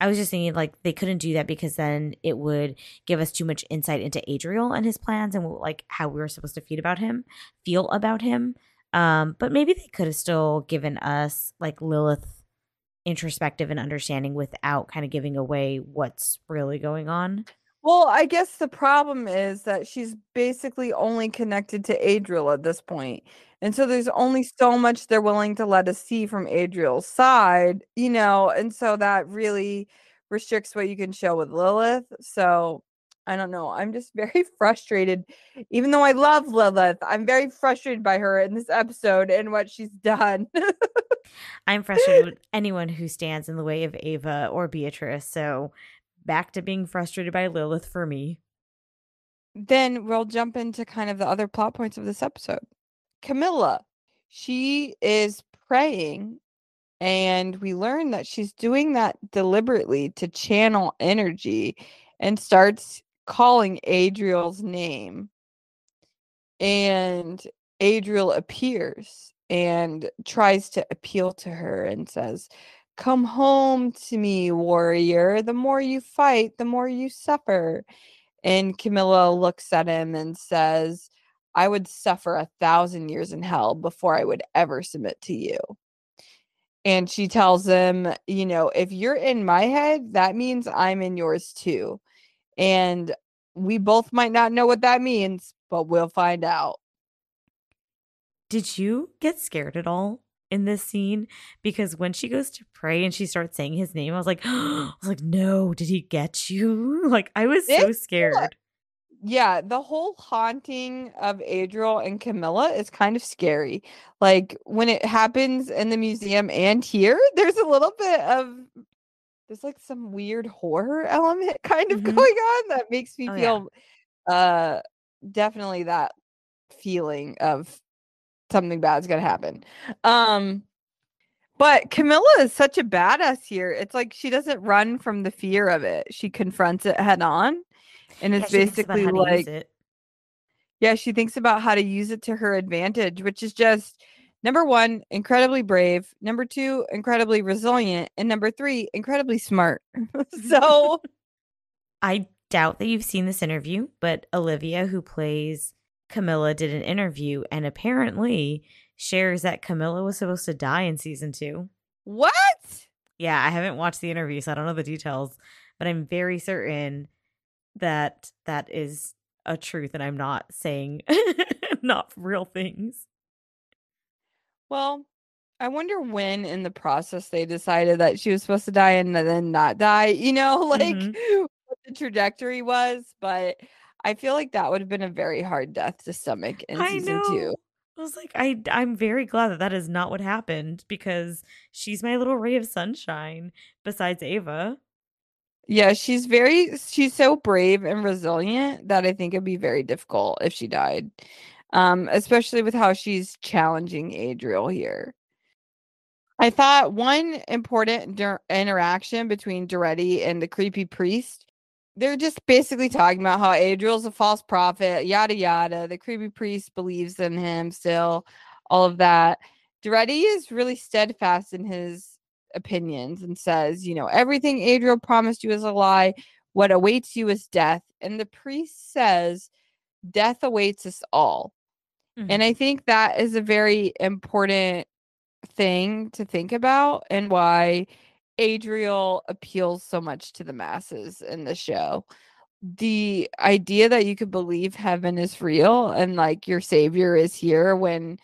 B: I was just thinking like they couldn't do that because then it would give us too much insight into Adriel and his plans and like how we were supposed to feel about him, feel about him. Um, but maybe they could have still given us like Lilith introspective and understanding without kind of giving away what's really going on.
A: Well, I guess the problem is that she's basically only connected to Adriel at this point. And so there's only so much they're willing to let us see from Adriel's side, you know, and so that really restricts what you can show with Lilith. So I don't know. I'm just very (laughs) frustrated. Even though I love Lilith, I'm very frustrated by her in this episode and what she's done.
B: I'm frustrated with (laughs) anyone who stands in the way of Ava or Beatrice. So back to being frustrated by Lilith for me.
A: then we'll jump into kind of the other plot points of this episode. Camilla, she is praying, and we learn that she's doing that deliberately to channel energy and starts calling Adriel's name. And Adriel appears and tries to appeal to her and says, Come home to me, warrior. The more you fight, the more you suffer. And Camilla looks at him and says, I would suffer a thousand years in hell before I would ever submit to you. And she tells him, you know, if you're in my head, that means I'm in yours too. And we both might not know what that means, but we'll find out.
B: Did you get scared at all in this scene? Because when she goes to pray and she starts saying his name, I was like, (gasps) I was like, no, did he get you? (laughs) Like I was so
A: It's-
B: scared.
A: Yeah, the whole haunting of Adriel and Camilla is kind of scary. Like when it happens in the museum and here, there's a little bit of there's like some weird horror (laughs) element kind of
B: Mhm.
A: going on that makes me
B: Oh, yeah.
A: feel uh definitely that feeling of something bad's gonna happen. Um but Camilla is such a badass here. It's like she doesn't run from the fear of it. She confronts it head on. And it's
B: about
A: basically
B: how to use
A: like yeah, she thinks about how to use it to her advantage, which is just number one, incredibly brave, number two, incredibly resilient, and number three, incredibly smart. (laughs) so (laughs)
B: I doubt that you've seen this interview, but Olivia, who plays Camilla, did an interview and apparently shares that Camilla was supposed to die in season two.
A: what?
B: Yeah, I haven't watched the interview, so I don't know the details, but I'm very certain that that is a truth and I'm not saying (laughs) not real things.
A: Well, I wonder when in the process they decided that she was supposed to die and then not die, you know, (laughs) like
B: Mhm.
A: what the trajectory was. But I feel like that would have been a very hard death to stomach in
B: I
A: season
B: know.
A: two.
B: I was like, I I'm very glad that that is not what happened because she's my little ray of sunshine besides Ava.
A: Yeah, she's very she's so brave and resilient that I think it'd be very difficult if she died. Um, especially with how she's challenging Adriel here. I thought one important dur- interaction between Duretti and the creepy priest. They're just basically talking about how Adriel's a false prophet, yada yada. The creepy priest believes in him still, all of that. Duretti is really steadfast in his opinions and says, you know, everything Adriel promised you is a lie. What awaits you is death. And the priest says, death awaits us all.
B: Mhm.
A: And I think that is a very important thing to think about and why Adriel appeals so much to the masses in the show. The idea that you could believe heaven is real and like your savior is here when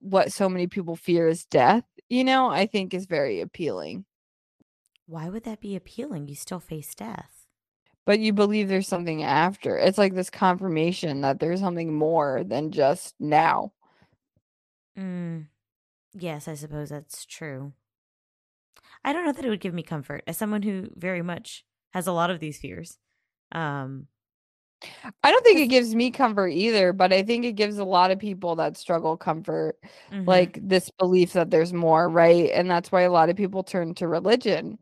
A: what so many people fear is death, you know, I think is very appealing.
B: Why would that be appealing? You still face death.
A: But you believe there's something after. It's like this confirmation that there's something more than just now.
B: Mm. Yes, I suppose that's true. I don't know that it would give me comfort as someone who very much has a lot of these fears. Um,
A: I don't think it gives me comfort either, but I think it gives a lot of people that struggle comfort,
B: mhm.
A: like this belief that there's more, right? And that's why a lot of people turn to religion.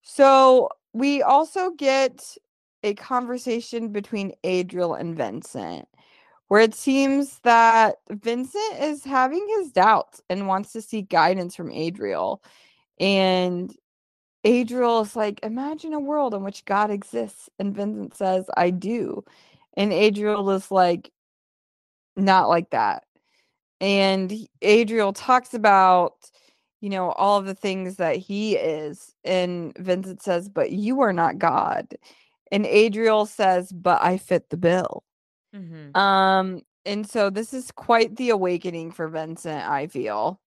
A: So we also get a conversation between Adriel and Vincent, where it seems that Vincent is having his doubts and wants to seek guidance from Adriel. And Adriel is like, imagine a world in which God exists. And Vincent says, I do. And Adriel is like, not like that. And Adriel talks about, you know, all of the things that he is. And Vincent says, but you are not God. And Adriel says, but I fit the bill.
B: Mhm.
A: Um, and so this is quite the awakening for Vincent, I feel.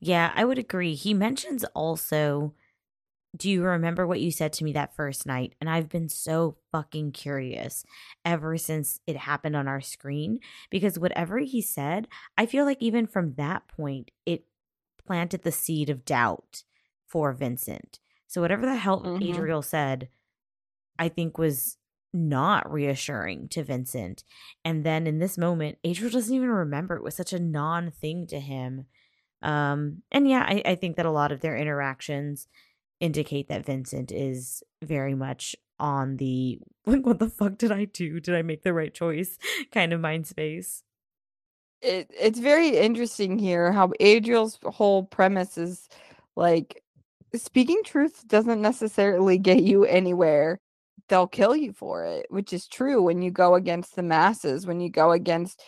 B: Yeah, I would agree. He mentions also, do you remember what you said to me that first night? And I've been so fucking curious ever since it happened on our screen because whatever he said, I feel like even from that point, it planted the seed of doubt for Vincent. So whatever the hell
A: Mhm.
B: Adriel said, I think was not reassuring to Vincent. And then in this moment, Adriel doesn't even remember. It was such a non thing to him. Um, and yeah, I, I think that a lot of their interactions indicate that Vincent is very much on the (laughs) like, what the fuck did I do? Did I make the right choice? (laughs) kind of mind space.
A: it it's very interesting here how Adriel's whole premise is like speaking truth doesn't necessarily get you anywhere. They'll kill you for it, which is true when you go against the masses, when you go against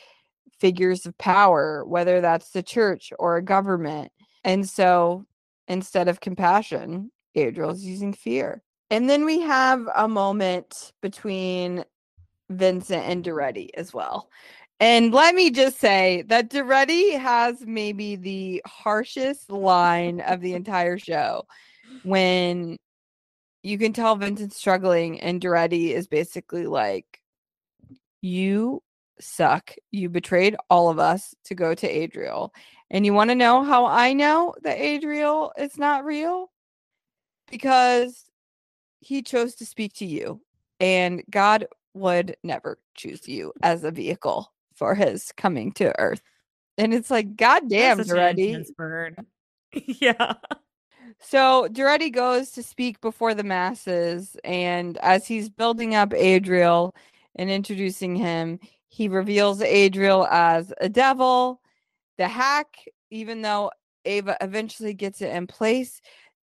A: figures of power, whether that's the church or a government. And so instead of compassion, Adriel's using fear. And then we have a moment between Vincent and Duretti as well. And let me just say that Duretti has maybe the harshest line of the entire show when you can tell Vincent's struggling, and Duretti is basically like, You suck. You betrayed all of us to go to Adriel. And you want to know how I know that Adriel is not real? Because he chose to speak to you, and God would never choose you as a vehicle for his coming to earth. And it's like, God damn,
B: burn. yeah.
A: So Duretti goes to speak before the masses, and as he's building up Adriel and introducing him, he reveals Adriel as a devil. The hack, even though Ava eventually gets it in place,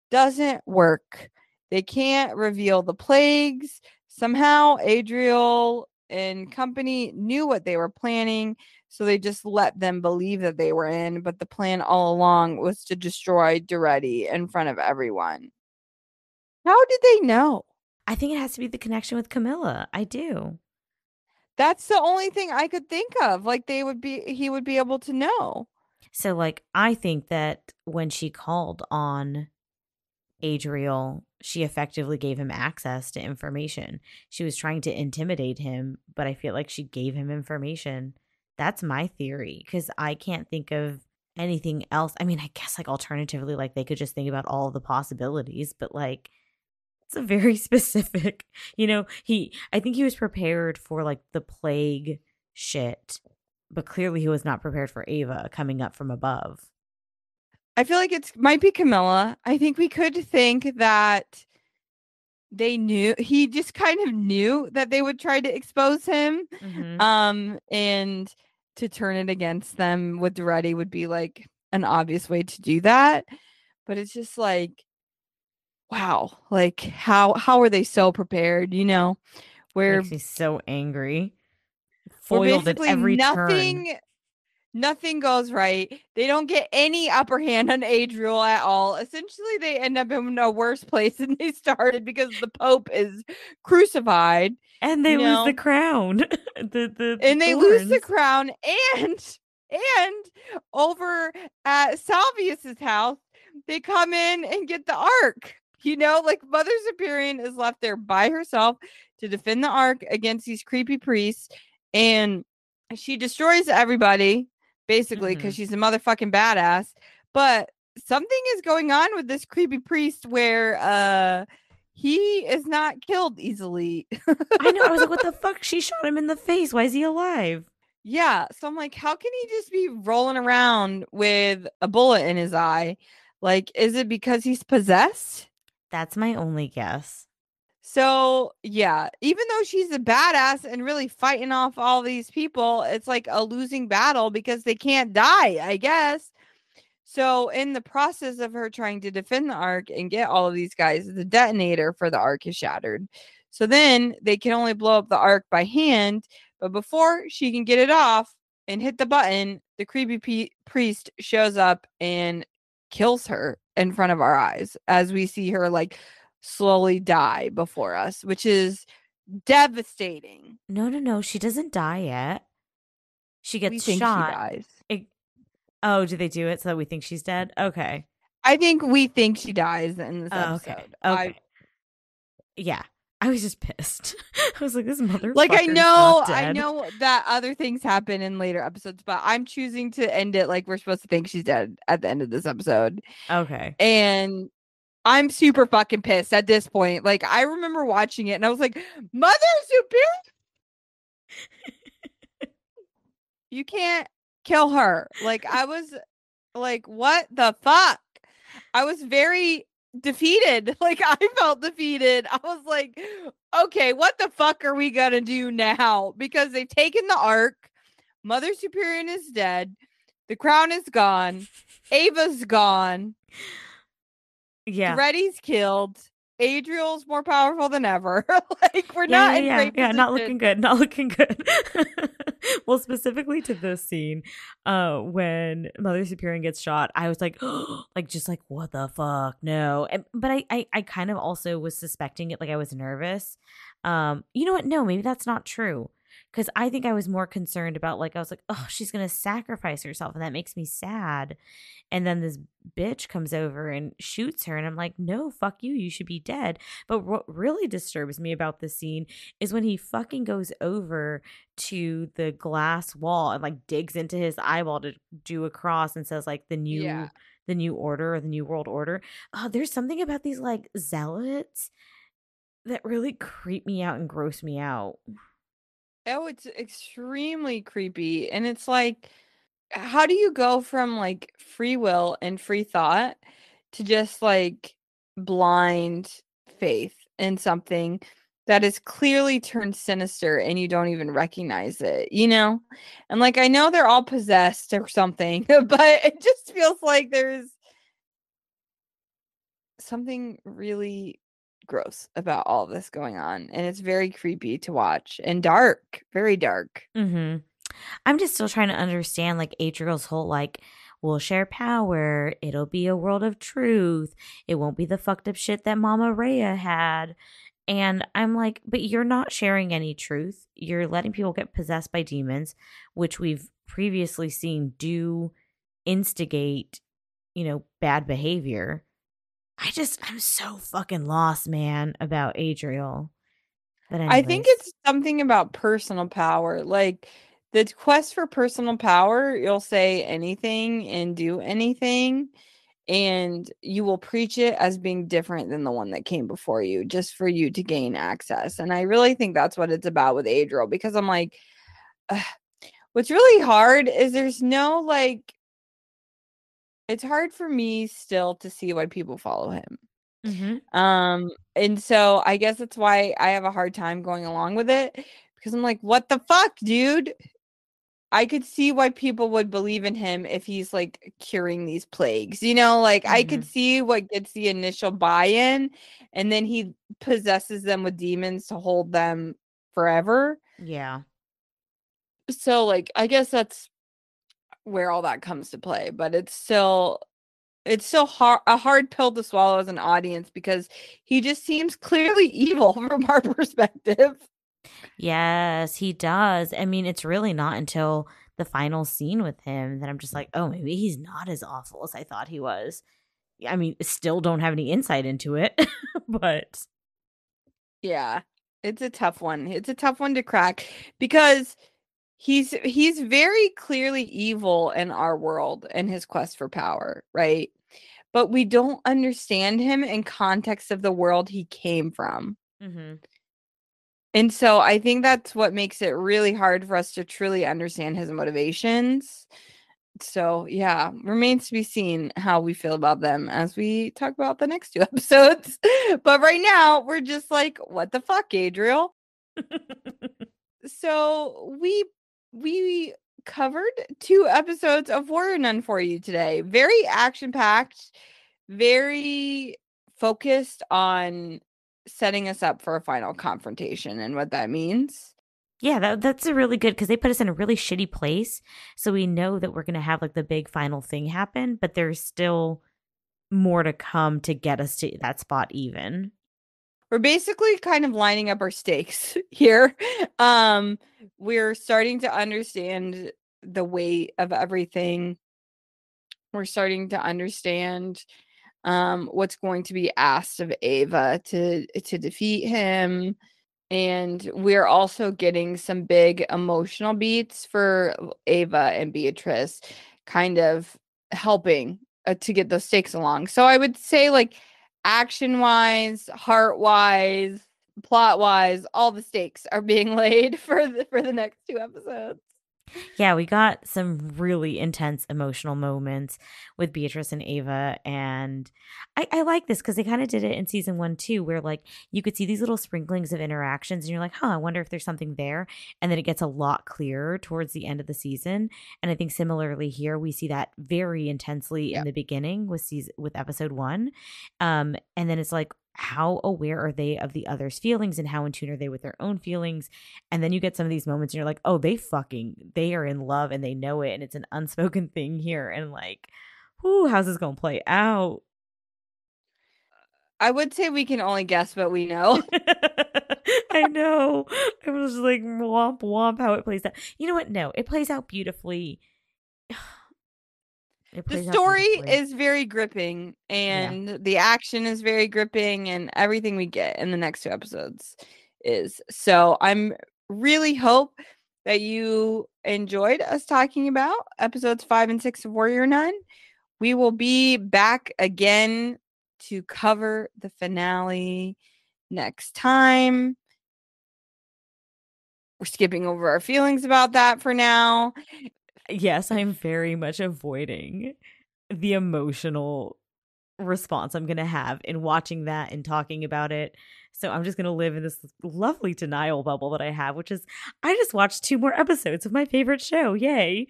A: doesn't work. They can't reveal the plagues. Somehow, Adriel and company knew what they were planning, so they just let them believe that they were in. But the plan all along was to destroy Duretti in front of everyone. How did they know?
B: I think it has to be the connection with Camila. I do.
A: That's the only thing I could think of. Like they would be, he would be able to know.
B: So, like, I think that when she called on Adriel, she effectively gave him access to information. She was trying to intimidate him, but I feel like she gave him information. That's my theory because I can't think of anything else. I mean, I guess, like, alternatively, like, they could just think about all the possibilities, but like, it's a very (laughs) specific, you know, he, I think he was prepared for like the plague shit. But clearly he was not prepared for Ava coming up from above.
A: I feel like it's might be Camila. I think we could think that they knew he just kind of knew that they would try to expose him.
B: Mhm.
A: Um and to turn it against them with Duretti would be like an obvious way to do that. But it's just like wow, like how how are they so prepared, you know? Where
B: me so angry. Foiled at
A: basically
B: every turn.
A: Nothing goes right. They don't get any upper hand on Adriel at all. Essentially, they end up in a worse place (laughs) than they started because the Pope is crucified
B: And they lose the crown. (laughs) the, the
A: and they lose the crown and and over at Salvius's house, they come in and get the ark. You know, like Mother Superior is left there by herself to defend the ark against these creepy priests, and she destroys everybody basically because she's a motherfucking badass. But something is going on with this creepy priest where uh he is not killed easily.
B: I know. I was like, what (laughs) the fuck? She shot him in the face. Why is he alive?
A: Yeah. So I'm like, how can he just be rolling around with a bullet in his eye? Like, is it because he's possessed?
B: That's my only guess.
A: So, yeah, even though she's a badass and really fighting off all these people, it's like a losing battle because they can't die, I guess. So, in the process of her trying to defend the ark and get all of these guys, the detonator for the ark is shattered. So then they can only blow up the ark by hand. But before she can get it off and hit the button, the creepy priest shows up and kills her in front of our eyes as we see her like slowly die before us, which is devastating.
B: No, no, no. She doesn't die yet. She gets shot.
A: she dies.
B: It- oh, do they do it so that we think she's dead? Okay.
A: I think we think she dies in this
B: Oh, okay.
A: episode.
B: Okay.
A: I,
B: yeah. I was just pissed. (laughs) I was like, this mother.
A: like I know, I know that other things happen in later episodes, but I'm choosing to end it like we're supposed to think she's dead at the end of this episode.
B: Okay.
A: And I'm super fucking pissed at this point. Like I remember watching it and I was like, Mother Superior, you can't kill her. Like I was like, what the fuck? I was very defeated. (laughs) Like I felt defeated. I was like, okay, what the fuck are we gonna do now? Because they've taken the ark. Mother Superior is dead. The crown is gone. Ava's gone.
B: Yeah.
A: Reddy's killed. Adriel's more powerful than ever. (laughs) like we're
B: yeah,
A: not
B: yeah,
A: in
B: yeah, yeah, not looking good, not (laughs) looking good. (laughs) well, specifically to this scene, uh, when Mother Superior gets shot, I was like, (gasps) like just like what the fuck, no. And, but I, I, I kind of also was suspecting it, like I was nervous. Um, you know what? No, maybe that's not true. Because I think I was more concerned about like I was like, oh, she's gonna sacrifice herself, and that makes me sad. And then this bitch comes over and shoots her, and I'm like, no, fuck you, you should be dead. But what really disturbs me about this scene is when he fucking goes over to the glass wall and like digs into his eyeball to do a cross and says like the new
A: Yeah.
B: the new order or the new world order. Oh, there's something about these like zealots that really creep me out and gross me out.
A: Oh, it's extremely creepy. And it's like, how do you go from like free will and free thought to just like blind faith in something that is clearly turned sinister and you don't even recognize it, you know? And like, I know they're all possessed or something, (laughs) but it just feels like there's something really gross about all this going on. And it's very creepy to watch and dark, very dark.
B: Mm-hmm. I'm just still trying to understand like Adriel's whole like we'll share power. It'll be a world of truth. It won't be the fucked up shit that Mama Reya had. And I'm like, but you're not sharing any truth. You're letting people get possessed by demons, which we've previously seen do instigate, you know, bad behavior. I just I'm so fucking lost, man, about Adriel. But
A: I think it's something about personal power. Like the quest for personal power, you'll say anything and do anything, and you will preach it as being different than the one that came before you, just for you to gain access. And I really think that's what it's about with Adriel because I'm like, ugh, what's really hard is there's no like it's hard for me still to see why people follow him.
B: Mm-hmm.
A: Um, and so I guess that's why I have a hard time going along with it because I'm like, what the fuck, dude? I could see why people would believe in him if he's like curing these plagues. You know, like I could
B: Mhm.
A: see what gets the initial buy-in and then he possesses them with demons to hold them forever.
B: Yeah.
A: So like I guess that's where all that comes to play, but it's still it's still hard a hard pill to swallow as an audience because he just seems clearly (laughs) evil from our perspective.
B: Yes, he does. I mean, it's really not until the final scene with him that I'm just like, oh, maybe he's not as awful as I thought he was. I mean, still don't have any insight into it, (laughs) but
A: Yeah. It's a tough one. It's a tough one to crack because he's he's very clearly evil in our world and his quest for power, right? But we don't understand him in context of the world he came from.
B: Mhm.
A: And so I think that's what makes it really hard for us to truly understand his motivations. So, yeah, remains to be seen how we feel about them as we talk about the next two (laughs) episodes. but right now, we're just like, what the fuck, Adriel? (laughs) So, we we covered two episodes of Warrior Nun for you today. Very action-packed, very focused on setting us up for a final confrontation and what that means.
B: yeah, that, that's a really good because they put us in a really shitty place. So we know that we're going to have like the big final thing happen, but there's still more to come to get us to that spot, even.
A: We're basically kind of lining up our stakes (laughs) here. Um, we're starting to understand the weight of everything. We're starting to understand um what's going to be asked of Ava to to defeat him. And we're also getting some big emotional beats for Ava and Beatrice, kind of helping uh, to get those stakes along. So I would say like action wise, heart wise, plot wise, all the stakes are being (laughs) laid for the for the next two episodes.
B: Yeah, we got some really intense emotional moments with Beatrice and Ava. And I, I like this because they kind of did it in season one too, where like you could see these little sprinklings of interactions and you're like, huh, I wonder if there's something there. And then it gets a lot clearer towards the end of the season. And I think similarly here, we see that very intensely
A: Yep.
B: in the beginning with season with episode one. Um, and then it's like, how aware are they of the other's feelings and how in tune are they with their own feelings? And then you get some of these moments and you're like oh they fucking they are in love and they know it and it's an unspoken thing here. And like whoo how's this gonna play out?
A: I would say we can only guess what we know. (laughs)
B: i know. I was like womp womp how it plays out. You know what? No it plays out beautifully (sighs) (sighs)
A: the story is very gripping and the action is very gripping and everything we get in the next two episodes is. So i'm really hope that you enjoyed us talking about episodes five and six of warrior nun. We will be back again to cover the finale next time. We're skipping over our feelings about that for now
B: yes i'm very much avoiding the emotional response i'm gonna have in watching that and talking about it so i'm just gonna live in this lovely denial bubble that i have which is i just watched two more episodes of my favorite show yay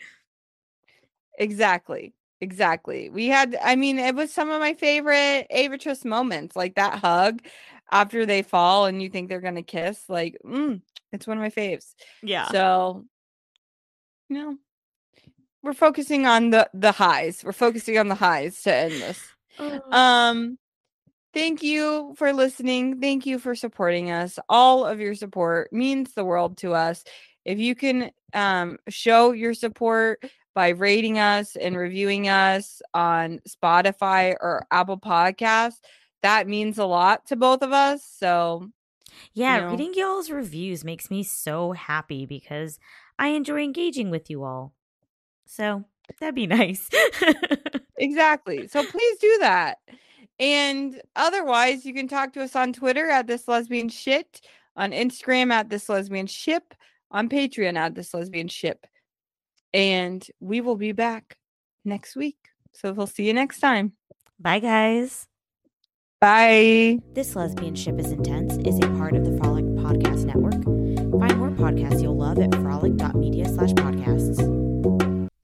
A: Exactly. Exactly. We had I mean, it was some of my favorite Avatress moments, like that hug after they fall and you think they're gonna kiss. Like, mm, it's one of my faves.
B: yeah
A: So, you know, we're focusing on the the highs. We're focusing on the highs to end this. Um, thank you for listening. Thank you for supporting us. All of your support means the world to us. If you can um show your support by rating us and reviewing us on Spotify or Apple Podcasts, that means a lot to both of us. So,
B: Yeah,
A: know.
B: reading y'all's reviews makes me so happy because I enjoy engaging with you all. So that'd be (laughs) nice.
A: exactly. So please do that. And otherwise, you can talk to us on Twitter at this lesbian ship, on Instagram at this lesbian ship, on Patreon at this lesbian ship. And we will be back next week. So we'll see you next time.
B: Bye, guys.
A: Bye.
B: This Lesbian Ship is Intense is a part of the Frolic Podcast Network. Find more podcasts you'll love at